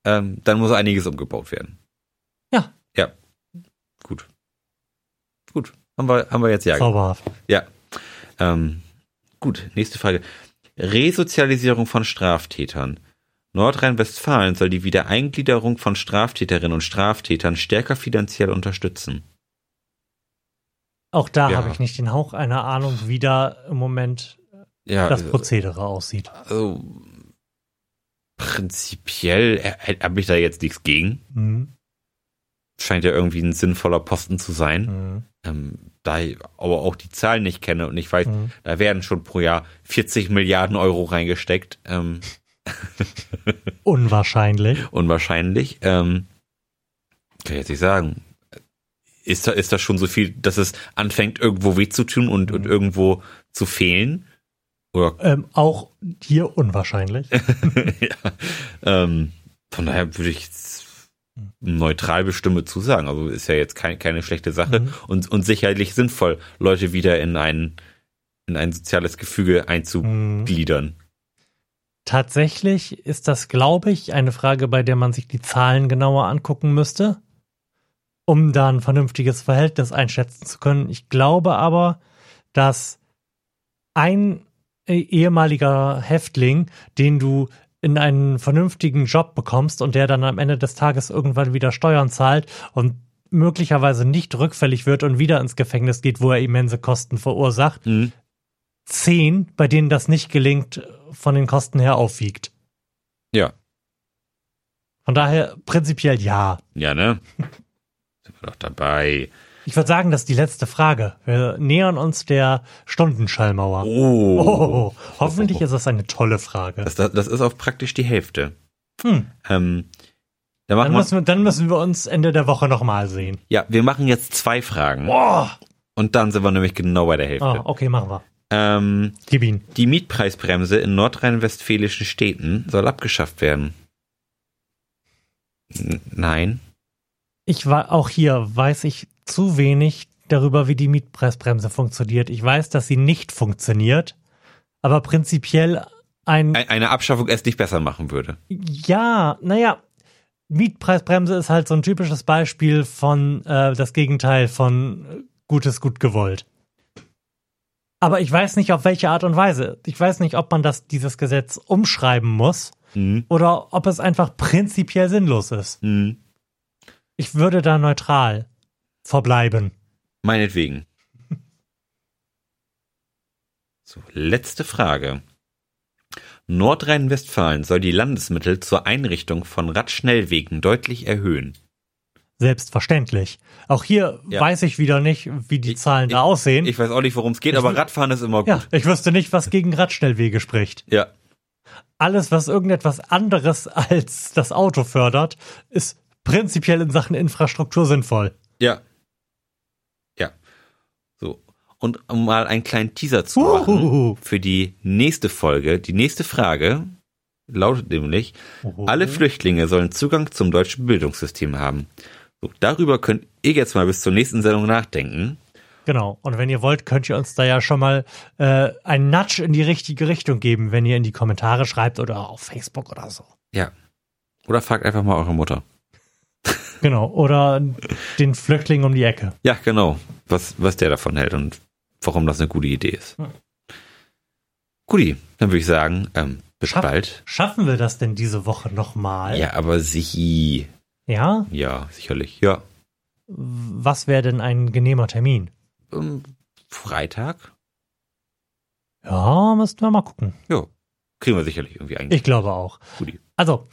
Speaker 1: ähm, dann muss einiges umgebaut werden.
Speaker 2: Ja.
Speaker 1: Ja. Gut. Gut. Haben wir, haben wir jetzt ja.
Speaker 2: Zauberhaft.
Speaker 1: Ja. Ähm, gut, nächste Frage. Resozialisierung von Straftätern. Nordrhein-Westfalen soll die Wiedereingliederung von Straftäterinnen und Straftätern stärker finanziell unterstützen.
Speaker 2: Auch da
Speaker 1: Ja.
Speaker 2: habe ich nicht den Hauch einer Ahnung, wie da im Moment
Speaker 1: Ja,
Speaker 2: das Prozedere aussieht.
Speaker 1: also prinzipiell habe ich da jetzt nichts gegen.
Speaker 2: Mhm.
Speaker 1: Scheint ja irgendwie ein sinnvoller Posten zu sein.
Speaker 2: Mhm.
Speaker 1: Ähm, da ich aber auch die Zahlen nicht kenne und ich weiß,
Speaker 2: Mhm.
Speaker 1: da werden schon pro Jahr 40 Milliarden Euro reingesteckt. Ähm,
Speaker 2: Unwahrscheinlich.
Speaker 1: unwahrscheinlich. Ähm, kann ich jetzt nicht sagen. ist da, ist da schon so viel, dass es anfängt, irgendwo weh zu tun und, und irgendwo zu fehlen? Oder
Speaker 2: Ähm, auch hier unwahrscheinlich.
Speaker 1: ja, ähm, von daher würde ich neutral bestimme zu sagen. Also ist ja jetzt kein, keine schlechte Sache
Speaker 2: Mhm.
Speaker 1: und, und sicherlich sinnvoll, Leute wieder in ein, in ein soziales Gefüge
Speaker 2: Mhm.
Speaker 1: einzugliedern.
Speaker 2: Tatsächlich ist das, glaube ich, eine Frage, bei der man sich die Zahlen genauer angucken müsste, um da ein vernünftiges Verhältnis einschätzen zu können. Ich glaube aber, dass ein ehemaliger Häftling, den du in einen vernünftigen Job bekommst und der dann am Ende des Tages irgendwann wieder Steuern zahlt und möglicherweise nicht rückfällig wird und wieder ins Gefängnis geht, wo er immense Kosten verursacht,
Speaker 1: Mhm.
Speaker 2: zehn, bei denen das nicht gelingt, von den Kosten her aufwiegt.
Speaker 1: Ja.
Speaker 2: Von daher prinzipiell ja.
Speaker 1: Ja, ne? Sind wir doch dabei.
Speaker 2: Ich würde sagen, das ist die letzte Frage. Wir nähern uns der Stundenschallmauer.
Speaker 1: Oh.
Speaker 2: Oh, hoffentlich ist das eine tolle Frage.
Speaker 1: Das, das, ist auch praktisch die Hälfte.
Speaker 2: Hm.
Speaker 1: Ähm, da
Speaker 2: Dann
Speaker 1: wir,
Speaker 2: müssen, wir, dann müssen wir uns Ende der Woche nochmal sehen.
Speaker 1: ja, wir machen jetzt zwei Fragen.
Speaker 2: Oh,
Speaker 1: Und dann sind wir nämlich genau bei der Hälfte.
Speaker 2: oh okay, machen wir.
Speaker 1: Ähm,
Speaker 2: Gib ihn.
Speaker 1: die Mietpreisbremse in nordrhein-westfälischen Städten soll abgeschafft werden. N nein.
Speaker 2: Ich war auch hier weiß ich zu wenig darüber, wie die Mietpreisbremse funktioniert. Ich weiß, dass sie nicht funktioniert, aber prinzipiell ein
Speaker 1: Ein- Eine Abschaffung es nicht besser machen würde.
Speaker 2: Ja, naja, Mietpreisbremse ist halt so ein typisches Beispiel von äh, das Gegenteil von äh, Gutes gut gewollt. Aber ich weiß nicht, auf welche Art und Weise. Ich weiß nicht, ob man das, dieses Gesetz umschreiben muss
Speaker 1: Mhm.
Speaker 2: oder ob es einfach prinzipiell sinnlos ist.
Speaker 1: Mhm.
Speaker 2: Ich würde da neutral verbleiben.
Speaker 1: Meinetwegen. So, letzte Frage. Nordrhein-Westfalen soll die Landesmittel zur Einrichtung von Radschnellwegen deutlich erhöhen.
Speaker 2: Selbstverständlich. Auch hier
Speaker 1: Ja.
Speaker 2: weiß ich wieder nicht, wie die
Speaker 1: Ich-
Speaker 2: Zahlen da
Speaker 1: ich-
Speaker 2: aussehen.
Speaker 1: Ich weiß auch nicht, worum es geht,
Speaker 2: Ich
Speaker 1: aber Radfahren ist immer
Speaker 2: ja,
Speaker 1: gut.
Speaker 2: ich wüsste nicht, was gegen Radschnellwege spricht.
Speaker 1: Ja.
Speaker 2: alles, was irgendetwas anderes als das Auto fördert, ist prinzipiell in Sachen Infrastruktur sinnvoll.
Speaker 1: Ja. Ja. Und um mal einen kleinen Teaser zu machen für die nächste Folge, die nächste Frage lautet nämlich, alle Flüchtlinge sollen Zugang zum deutschen Bildungssystem haben. So, darüber könnt ihr jetzt mal bis zur nächsten Sendung nachdenken.
Speaker 2: Genau. Und wenn ihr wollt, könnt ihr uns da ja schon mal äh, einen Nudge in die richtige Richtung geben, wenn ihr in die Kommentare schreibt oder auf Facebook oder so.
Speaker 1: Ja. Oder fragt einfach mal eure Mutter.
Speaker 2: Genau. Oder den Flüchtling um die Ecke.
Speaker 1: Ja, genau. Was, was der davon hält und warum das eine gute Idee ist.
Speaker 2: Hm.
Speaker 1: Guti, dann würde ich sagen, ähm, bis
Speaker 2: Schaff-
Speaker 1: bald.
Speaker 2: Schaffen wir das denn diese Woche nochmal?
Speaker 1: Ja, aber sie.
Speaker 2: Ja?
Speaker 1: Ja, sicherlich. Ja.
Speaker 2: Was wäre denn ein genehmer Termin?
Speaker 1: Ähm, Freitag?
Speaker 2: Ja, müssten wir mal gucken.
Speaker 1: Ja. Kriegen wir sicherlich irgendwie ein.
Speaker 2: Ich glaube auch.
Speaker 1: Guti.
Speaker 2: Also,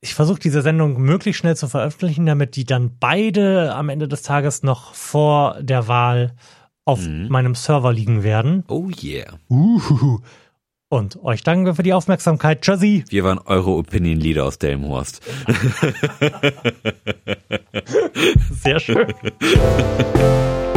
Speaker 2: ich versuche diese Sendung möglichst schnell zu veröffentlichen, damit die dann beide am Ende des Tages noch vor der Wahl auf
Speaker 1: Mhm.
Speaker 2: meinem Server liegen werden.
Speaker 1: Oh yeah.
Speaker 2: Uhuhu. Und euch danken wir für die Aufmerksamkeit. Tschüssi.
Speaker 1: Wir waren eure Opinion Leader aus Delmenhorst.
Speaker 2: Sehr schön.